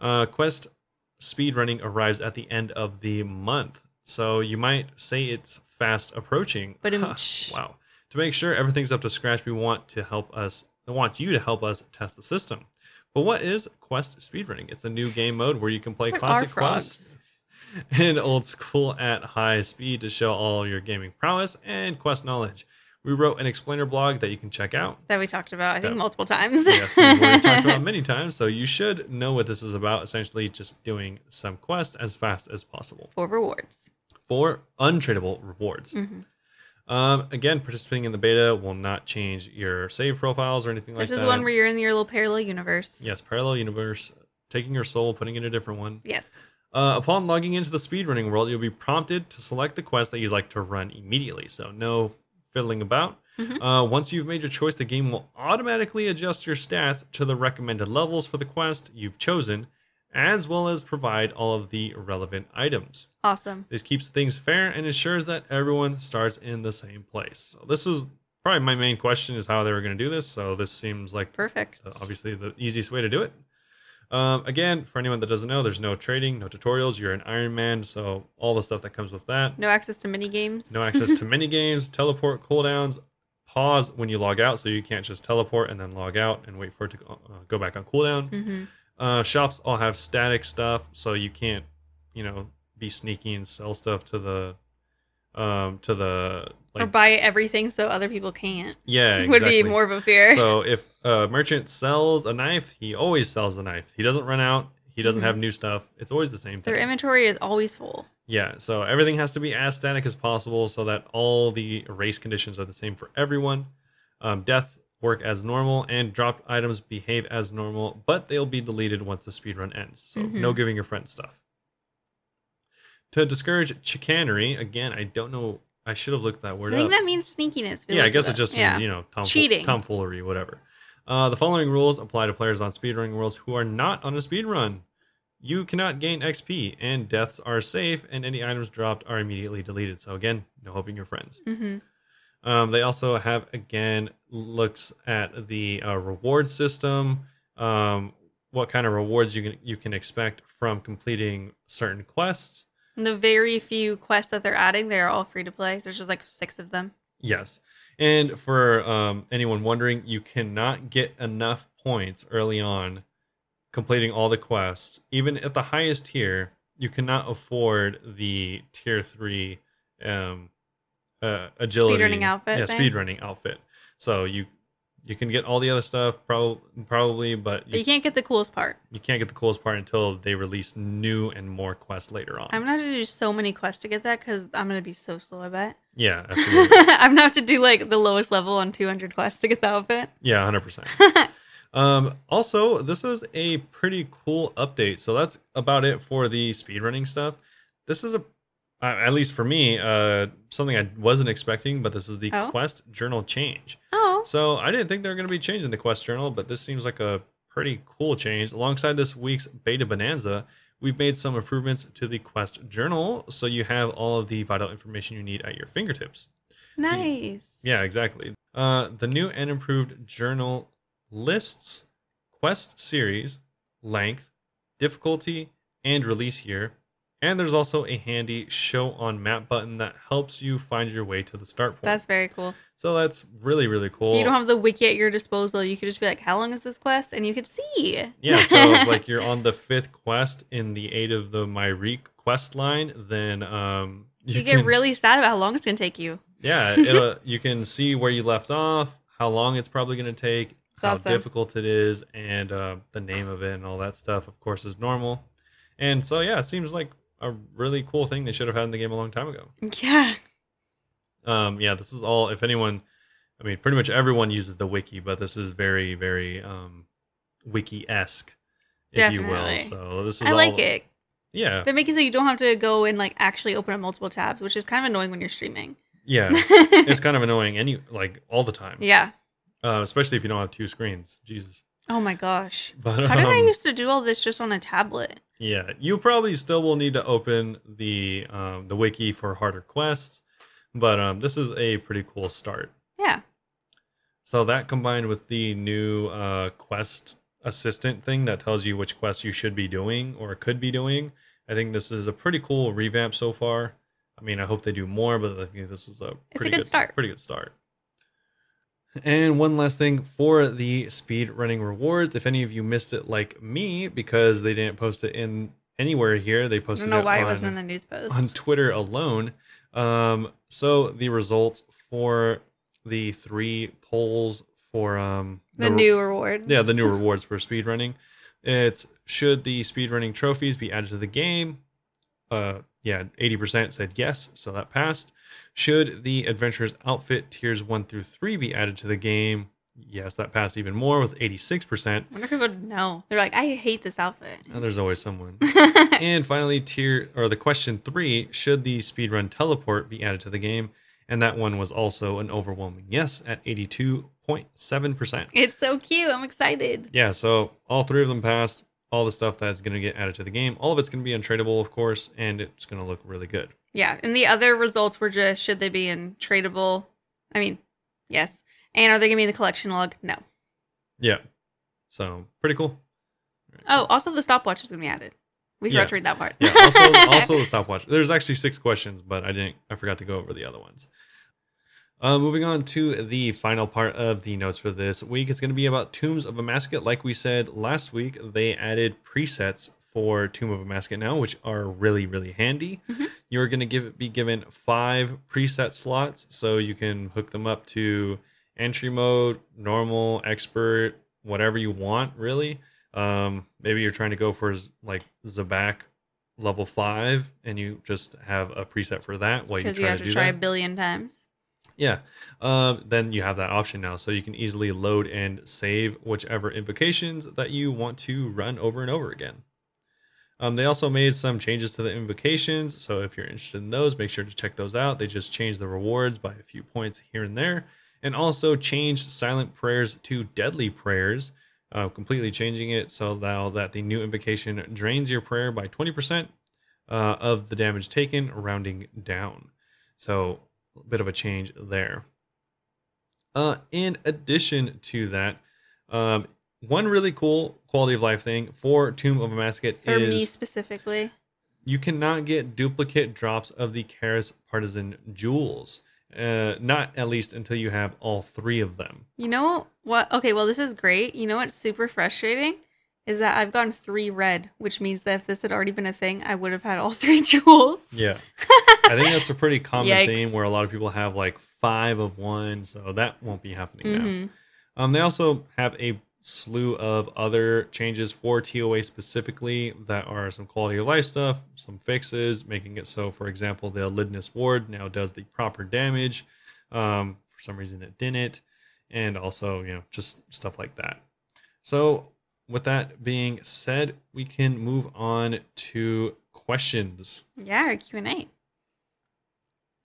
Uh, Quest speed running arrives at the end of the month. So you might say it's fast approaching. But Huh, wow. To make sure everything's up to scratch, we want to help us I want you to help us test the system. But what is Quest speedrunning? It's a new game mode where you can play What classic are quests. and old school at high speed to show all your gaming prowess and quest knowledge. We wrote an explainer blog that you can check out. That we talked about, I think, Yeah. multiple times. yes, we've talked about many times, so you should know what this is about. Essentially, just doing some quests as fast as possible For rewards. for untradeable rewards. Mhm. Um, again, participating in the beta will not change your save profiles or anything like that. This is one where you're in your little parallel universe. yes, parallel universe, taking your soul, putting it in a different one. Yes. Uh, upon logging into the speedrunning world, you'll be prompted to select the quest that you'd like to run immediately. So no fiddling about. Mhm. Uh, once you've made your choice, the game will automatically adjust your stats to the recommended levels for the quest you've chosen, as well as provide all of the relevant items. Awesome. This keeps things fair and ensures that everyone starts in the same place. So this was probably my main question is how they were going to do this. So this seems like Perfect. uh, obviously the easiest way to do it. Um, again, for anyone that doesn't know, there's no trading, no tutorials. You're an Iron Man, so all the stuff that comes with that. No access to mini games. No access to mini games, teleport cooldowns, pause when you log out, so you can't just teleport and then log out and wait for it to go, uh, go back on cooldown. hmm Uh, shops all have static stuff, so you can't, you know, be sneaky and sell stuff to the, um, to the or buy everything so other people can't. yeah Would be more of a fear. So if a merchant sells a knife, he always sells a knife. He doesn't run out. He doesn't Mhm. have new stuff. It's always the same thing. Their inventory is always full. yeah. So everything has to be as static as possible, so that all the race conditions are the same for everyone. Um, death work as normal, and dropped items behave as normal, but they'll be deleted once the speedrun ends. So Mhm. no giving your friends stuff. To discourage chicanery, again, I don't know. I should have looked that word up. I think up. that means sneakiness. We Yeah, I guess it up. just yeah. means, you know, tomfool- Cheating. tomfoolery, whatever. Uh, the following rules apply to players on speedrunning worlds who are not on a speedrun. You cannot gain XP, and deaths are safe, and any items dropped are immediately deleted. So again, no helping your friends. Mhm. Um, they also have again looks at the uh, reward system, um, what kind of rewards you can you can expect from completing certain quests. The very few quests that they're adding, they're all free to play. There's just like six of them. Yes. And for um, anyone wondering, you cannot get enough points early on completing all the quests. Even at the highest tier, you cannot afford the tier three um, uh, agility. Speedrunning outfit Yeah, thing? speedrunning outfit. So you you can get all the other stuff prob- probably, but But you, you can't get the coolest part. you can't get the coolest part until they release new and more quests later on. I'm gonna have to do so many quests to get that because I'm gonna be so slow. I bet. yeah, absolutely. I'm gonna have to do like the lowest level on 200 quests to get the outfit. Yeah, hundred percent. Um, also, this was a pretty cool update. So that's about it for the speedrunning stuff. This is a, uh, at least for me, uh, something I wasn't expecting, but this is the Oh. quest journal change. oh, So I didn't think they were going to be changing the quest journal, but this seems like a pretty cool change. Alongside this week's beta bonanza, we've made some improvements to the quest journal, so you have all of the vital information you need at your fingertips. nice. Yeah, exactly. Uh, the new and improved journal lists quest series, length, difficulty, and release year. And there's also a handy show on map button that helps you find your way to the start point. That's very cool. So that's really, really cool. You don't have the wiki at your disposal. You could just be like, "How long is this quest?" and you could see. yeah, so like you're on the fifth quest in the eight of the Myreque quest line, then um you, you, get can, really sad about how long it's gonna take you. yeah, it'll, you can see where you left off, how long it's probably going to take, It's how awesome. difficult it is, and uh, the name of it and all that stuff, of course, is normal. And so, yeah, it seems like a really cool thing they should have had in the game a long time ago. Yeah. Um, yeah, this is all. If anyone, I mean, pretty much everyone uses the wiki, but this is very, very um, wiki esque, if you will. Definitely. So this is. I like it. Yeah, They make it so you don't have to go and like actually open up multiple tabs, which is kind of annoying when you're streaming. yeah. it's kind of annoying, any like all the time. yeah. Uh, especially if you don't have two screens. Jesus. Oh my gosh. But How did I um, used to do all this just on a tablet? Yeah, you probably still will need to open the um, the wiki for harder quests, but um, this is a pretty cool start. Yeah. So that combined with the new uh, quest assistant thing that tells you which quests you should be doing or could be doing, I think this is a pretty cool revamp so far. I mean, I hope they do more, but I think this is a It's a pretty good start. Pretty good start. And one last thing for the speed running rewards, if any of you missed it like me because they didn't post it in anywhere here. They posted. I don't know it why on, it wasn't in the news post. on Twitter alone. Um, so the results for the three polls for um the re- new rewards. yeah the new rewards for speedrunning. It's should the speedrunning trophies be added to the game? Uh, yeah, eighty percent said yes, so that passed. Should the adventurer's outfit tiers one through three be added to the game? Yes, that passed even more with eighty six percent. I wonder if people know. They're like, I hate this outfit. And there's always someone. and finally, tier or the question three: Should the speedrun teleport be added to the game? And that one was also an overwhelming yes at eighty-two point seven percent. it's so cute. I'm excited. Yeah, so all three of them passed. All the stuff that's going to get added to the game, all of it's going to be untradeable, of course, and it's going to look really good. Yeah, and the other results were just should they be in tradable? I mean, yes. And are they be in the collection log? No. Yeah, so pretty cool. Oh, also the stopwatch is gonna be added. We Yeah. forgot to read that part. Yeah. Also, also the stopwatch. There's actually six questions, but I didn't. I forgot to go over the other ones. Uh, moving on to the final part of the notes for this week, it's going to be about Tombs of Amascut. Like we said last week, they added presets for Tomb of Amascut now, which are really, really handy. Mhm. You're going to give be given five preset slots, so you can hook them up to entry mode, normal, expert, whatever you want, really. Um, maybe you're trying to go for like Zebak level five, and you just have a preset for that while you try you have to to do try that. a billion times. Yeah. Um, then you have that option now. So you can easily load and save whichever invocations that you want to run over and over again. Um, they also made some changes to the invocations. So if you're interested in those, make sure to check those out. They just changed the rewards by a few points here and there. And also changed silent prayers to deadly prayers, uh, completely changing it so now that the new invocation drains your prayer by 20% uh, of the damage taken, rounding down. So a bit of a change there. Uh, in addition to that, um, one really cool quality of life thing for Tomb of Amascut For is me specifically. you cannot get duplicate drops of the Keris Partisan jewels. Uh, not at least until you have all three of them. You know what? Okay, well, this is great. You know what's super frustrating? Is that I've gotten three red, which means that if this had already been a thing, I would have had all three jewels. Yeah, I think that's a pretty common Yikes. theme where a lot of people have like five of one, so that won't be happening now. Mhm. Um, they also have a slew of other changes for TOA specifically that are some quality of life stuff, some fixes, making it so, for example, the Elidinis' Ward now does the proper damage. Um, for some reason, it didn't, and also, you know, just stuff like that. So, with that being said, we can move on to questions. Yeah, our Q and A.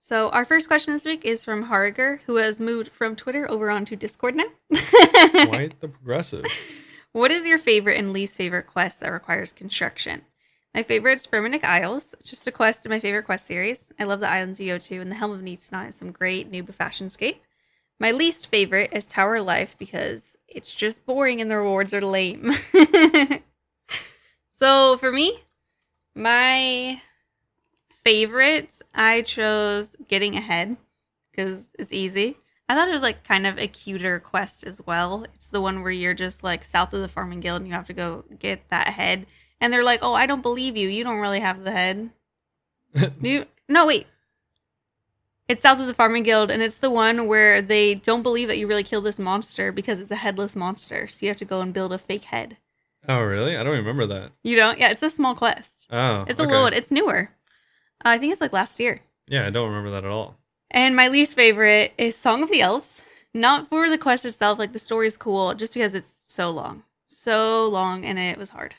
So our first question this week is from Harger, who has moved from Twitter over onto Discord now. Quite the progressive. What is your favorite and least favorite quest that requires construction? My favorite is Fremennik Isles. It's just a quest in my favorite quest series. I love the islands you go to, and the Helm of Neitiznot is some great new fashionscape. My least favorite is Tower Life because it's just boring and the rewards are lame. so for me, my favorites, I chose Getting Ahead because it's easy. I thought it was like kind of a cuter quest as well. It's the one where you're just like south of the farming guild and you have to go get that head. And they're like, "Oh, I don't believe you. You don't really have the head." you no wait. It's south of the farming guild, and it's the one where they don't believe that you really killed this monster because it's a headless monster. So you have to go and build a fake head. oh, really? I don't remember that. You don't? Yeah, it's a small quest. Oh, It's a okay. little one. It's newer. Uh, I think it's like last year. Yeah, I don't remember that at all. And my least favorite is Song of the Elves. Not for the quest itself, like the story's cool, just because it's so long. So long and it was hard.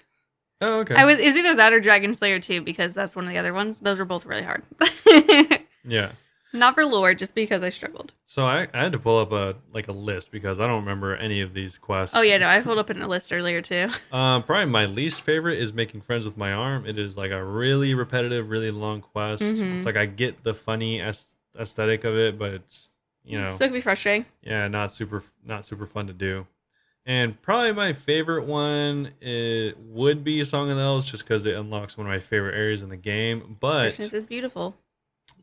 Oh, okay. I was it was either that or Dragon Slayer 2 because that's one of the other ones. Those were both really hard. yeah. Not for lore, just because I struggled. So I, I had to pull up a like a list because I don't remember any of these quests. Oh yeah, no, I pulled up in a list earlier too. Um, probably my least favorite is making friends with my arm. It is like a really repetitive, really long quest. Mhm. It's like I get the funny aes- aesthetic of it, but it's you know it's Still be frustrating. yeah not super not super fun to do. And probably my favorite one it would be Song of the Elves just because it unlocks one of my favorite areas in the game. But Prifddinas is beautiful.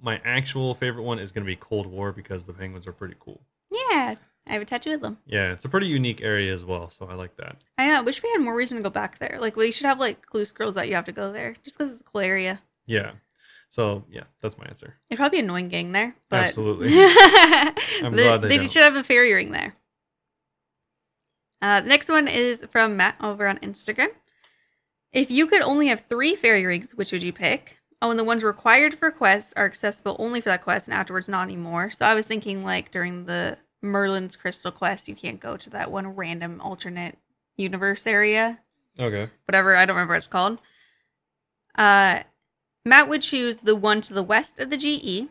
My actual favorite one is going to be Cold War because the penguins are pretty cool. Yeah. I have a tattoo of them. Yeah, it's a pretty unique area as well, so I like that. I know. I wish we had more reason to go back there. Like we should have like clue scrolls that you have to go there, just because it's a cool area. Yeah. So yeah, that's my answer. It'd probably be annoying getting there, but Absolutely. I'm glad they don't. should have a fairy ring there. Uh, the next one is from Matt over on Instagram. If you could only have three fairy rings, which would you pick? Oh, and the ones required for quests are accessible only for that quest, and afterwards not anymore. So I was thinking like during the Merlin's Crystal quest, you can't go to that one random alternate universe area Okay. whatever I don't remember what it's called. Uh, Matt would choose the one to the west of the GE,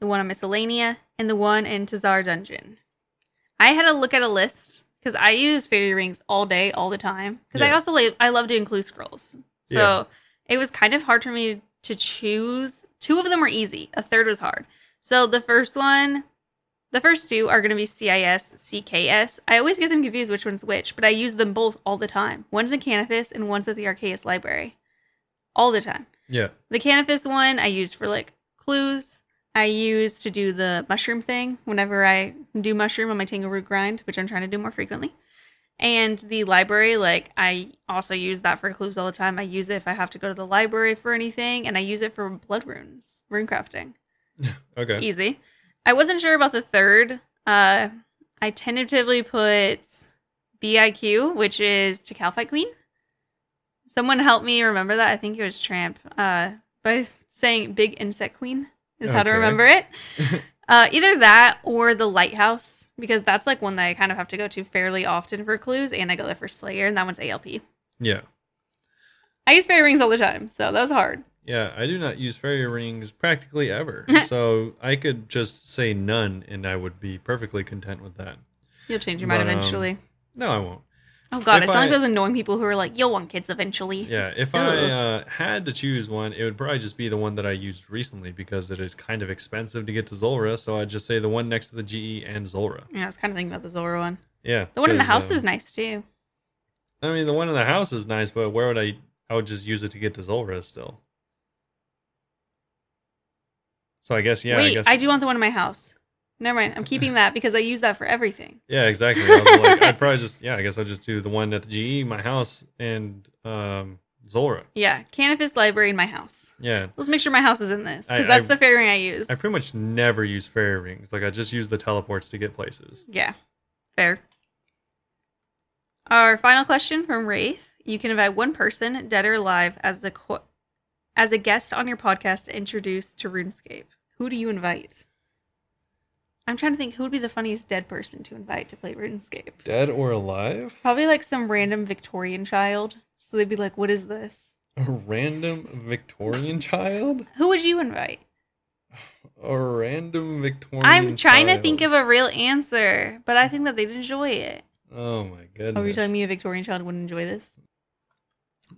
the one on Miscellania, and the one in Tazar Dungeon. I had to look at a list because I use fairy rings all day, all the time. Because I also like I love doing clue scrolls, so Yeah. it was kind of hard for me to choose. Two of them were easy. A third was hard. So the first one, the first two are going to be CIS, CKS. I always get them confused which one's which, but I use them both all the time. One's in Canifis and one's at the Arceuus Library. All the time. Yeah. The Canifis one I used for like clues. I use to do the mushroom thing whenever I do mushroom on my Tangleroot grind, which I'm trying to do more frequently. And the library, like I also use that for clues all the time. I use it if I have to go to the library for anything, and I use it for blood runes, rune crafting. Okay. Easy. I wasn't sure about the third. Uh, I tentatively put BIQ, which is to Kalphite Queen. Someone help me remember that. I think it was Tramp. Uh, by saying Big Insect Queen is how to remember it. Uh, either that or the Lighthouse, because that's like one that I kind of have to go to fairly often for clues, and I go there for Slayer, and that one's ALP. Yeah. I use fairy rings all the time, so that was hard. Yeah, I do not use fairy rings practically ever. so I could just say none and I would be perfectly content with that. You'll change your mind But, um, eventually. No, I won't. Oh god, if it sounds like those annoying people who are like, "You'll want kids eventually." Yeah, if I uh, had to choose one, it would probably just be the one that I used recently because it is kind of expensive to get to Zulrah. So I'd just say the one next to the GE and Zulrah. Yeah, I was kind of thinking about the Zulrah one. Yeah. The one in the house is nice too. I mean, the one in the house is nice, but where would I? I would just use it to get to Zulrah still. So I guess yeah. Wait, I guess I do want the one in my house. Never mind. I'm keeping that because I use that for everything. Yeah, exactly. I like, I'd probably just yeah. I guess I'll just do the one at the GE, my house, and um Zulrah. Yeah, Canifis Library in my house. Yeah, Let's make sure my house is in this because that's I- the fairy ring I use. I pretty much never use fairy rings. Like I just use the teleports to get places. yeah, fair. Our final question from Wraith: You can invite one person, dead or alive, as a co- as a guest on your podcast to introduce to RuneScape. Who do you invite? I'm trying to think who would be the funniest dead person to invite to play RuneScape. Dead or alive? Probably like some random Victorian child. So they'd be like, "What is this?" A random Victorian child? Who would you invite? A random Victorian. I'm trying to think of a real answer, but I think that they'd enjoy it. Oh my goodness. Oh, you're telling me a Victorian child wouldn't enjoy this?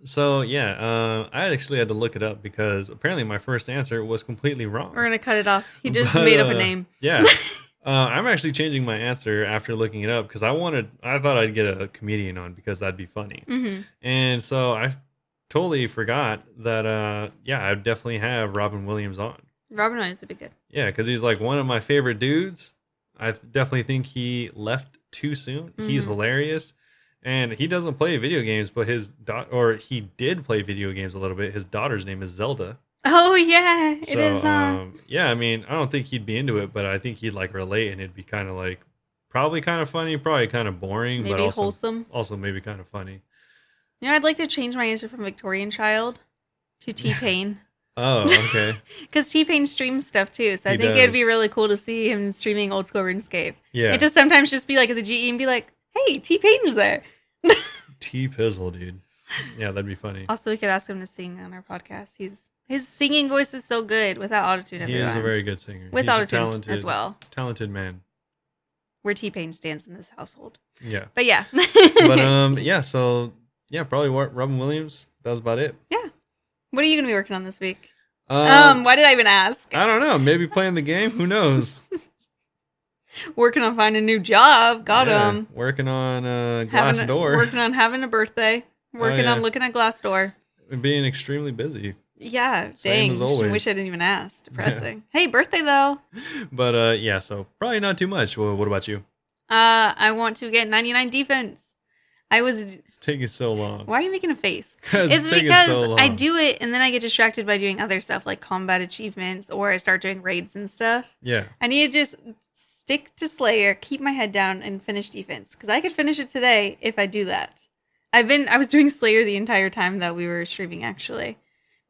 So yeah, uh, I actually had to look it up because apparently my first answer was completely wrong. We're gonna cut it off. He just But, made up a uh, name. Yeah. uh, I'm actually changing my answer after looking it up because I wanted, I thought I'd get a comedian on because that'd be funny. hmm And so I totally forgot that, uh, yeah, I'd definitely have Robin Williams on. Robin Williams would be good. Yeah, because he's like one of my favorite dudes. I definitely think he left too soon. He's Mhm. hilarious. And he doesn't play video games, but his daughter, or he did play video games a little bit. His daughter's name is Zelda. Oh yeah, it is. So, uh, um, yeah, I mean, I don't think he'd be into it, but I think he'd like relate, and it'd be kind of like probably kind of funny, probably kind of boring, but maybe also wholesome. also maybe kind of funny. You know, I'd like to change my answer from Victorian child to T Pain Oh, okay, because T Pain streams stuff too. So I He think it'd be really cool to see him streaming old school RuneScape. yeah. It just sometimes just be like at the GE and be like, "Hey, T Pain's there." T Pizzle, dude. Yeah, that'd be funny. Also, we could ask him to sing on our podcast. He's his singing voice is so good without autotune. He is a very good singer. with He's autotune talented, as well. Talented man. Where T Pain stands in this household. Yeah, But yeah. but um, yeah. So yeah, probably Robin Williams. That was about it. Yeah. What are you gonna be working on this week? Um, Um, why did I even ask? I don't know. Maybe playing the game. Who knows? working on finding a new job. Got Yeah, him. Working on uh, a- Glassdoor. Working on having a birthday. Working yeah. on looking at glass Glassdoor. Being extremely busy. Yeah, Same dang. as always. Wish I didn't even ask. Depressing. Hey, birthday though. But uh, yeah. So probably not too much. Well, what about you? Uh, I want to get 99 defense. I was. It's taking so long. Why are you making a face? It's taking because so. I do it and then I get distracted by doing other stuff like combat achievements or I start doing raids and stuff. Yeah. I need to just stick to Slayer, keep my head down, and finish defense because I could finish it today if I do that. I've been I was doing Slayer the entire time that we were streaming actually,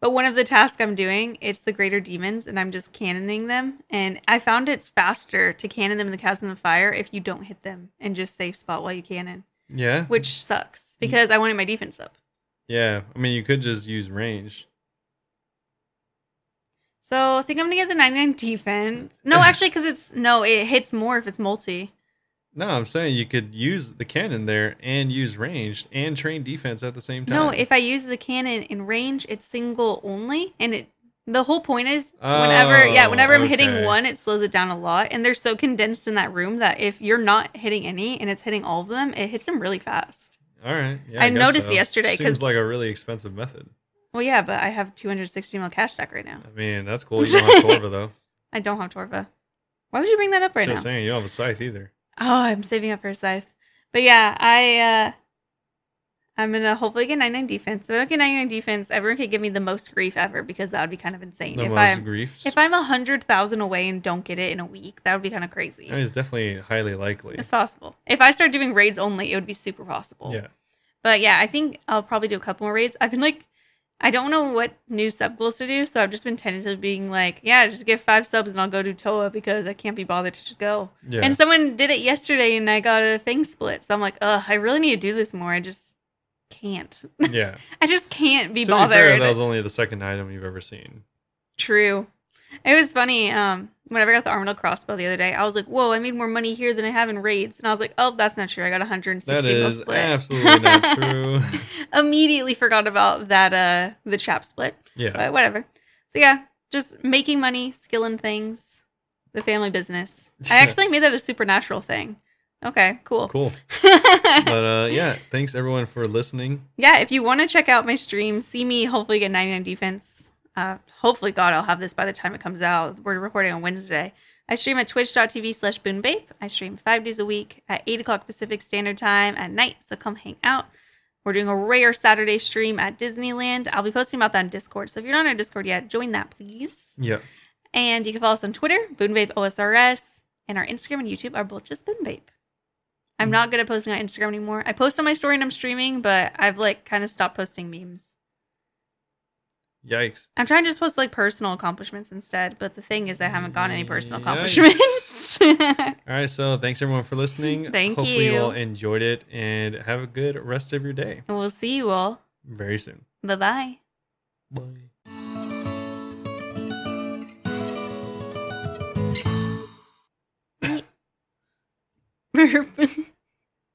but one of the tasks I'm doing it's the greater demons and I'm just cannoning them and I found it's faster to cannon them in the chasm of fire if you don't hit them and just safe spot while you cannon, Yeah. which sucks mm. because I wanted my defense up. Yeah. I mean, you could just use range. So I think I'm gonna get the 99 defense. No, actually, because it's no, it hits more if it's multi. No, I'm saying you could use the cannon there and use ranged and train defense at the same time. No, if I use the cannon in range, it's single only, and it. The whole point is whenever, oh, yeah, Oh, whenever I'm okay. hitting one, it slows it down a lot, and they're so condensed in that room that if you're not hitting any and it's hitting all of them, it hits them really fast. All right. Yeah, I guess noticed so. yesterday, Seems 'cause- like a really expensive method. Well, yeah, but I have 260 mil cash stack right now. I mean, that's cool. You don't have Torva though. I don't have Torva. Why would you bring that up right Just now? Just saying, you don't have a scythe either. Oh, I'm saving up for a scythe. But yeah, I uh I'm gonna hopefully get 99 defense. If I don't get 99 defense, everyone could give me the most grief ever because that would be kind of insane. The if most I'm griefs. if I'm a hundred thousand away and don't get it in a week, that would be kind of crazy. I mean, it's definitely highly likely. It's possible. If I start doing raids only, it would be super possible. Yeah. But yeah, I think I'll probably do a couple more raids. I've been like, I don't know what new sub goals to do, so I've just been tentatively being like, yeah, just get five subs and I'll go do Toa because I can't be bothered to just go. Yeah. And someone did it yesterday and I got a thing split. So I'm like, ugh, I really need to do this more. I just can't. yeah. I just can't be to bothered. be fair, that was only the second item you've ever seen. True. It was funny. Um, whenever I got the Armadyl crossbow the other day, I was like, "Whoa! I made more money here than I have in raids." And I was like, "Oh, that's not true. I got 160 That is split." absolutely not true. Immediately forgot about that. Uh, the chap split. Yeah. But whatever. So yeah, just making money, skilling things, the family business. I actually made that a supernatural thing. Okay, cool. Cool. But uh, yeah, thanks everyone for listening. yeah, if you want to check out my stream, see me hopefully get 99 defense. Uh, hopefully, God, I'll have this by the time it comes out. We're recording on Wednesday. I stream at twitch.tv slash boonbape. I stream five days a week at 8 o'clock Pacific Standard Time at night, so come hang out. We're doing a rare Saturday stream at Disneyland. I'll be posting about that on Discord, so if you're not on our Discord yet, join that, please. Yeah. And you can follow us on Twitter, boonbape OSRS, and our Instagram and YouTube are both just boonbape. I'm Mhm. not good at posting on Instagram anymore. I post on my story and I'm streaming, but I've like kind of stopped posting memes. Yikes. I'm trying to just post like personal accomplishments instead, but the thing is I haven't gotten any personal mm, Yikes. accomplishments. All right, so thanks everyone for listening. Thank Hopefully you you. all enjoyed it and have a good rest of your day. and we'll see you all. Very soon. Bye bye. Bye.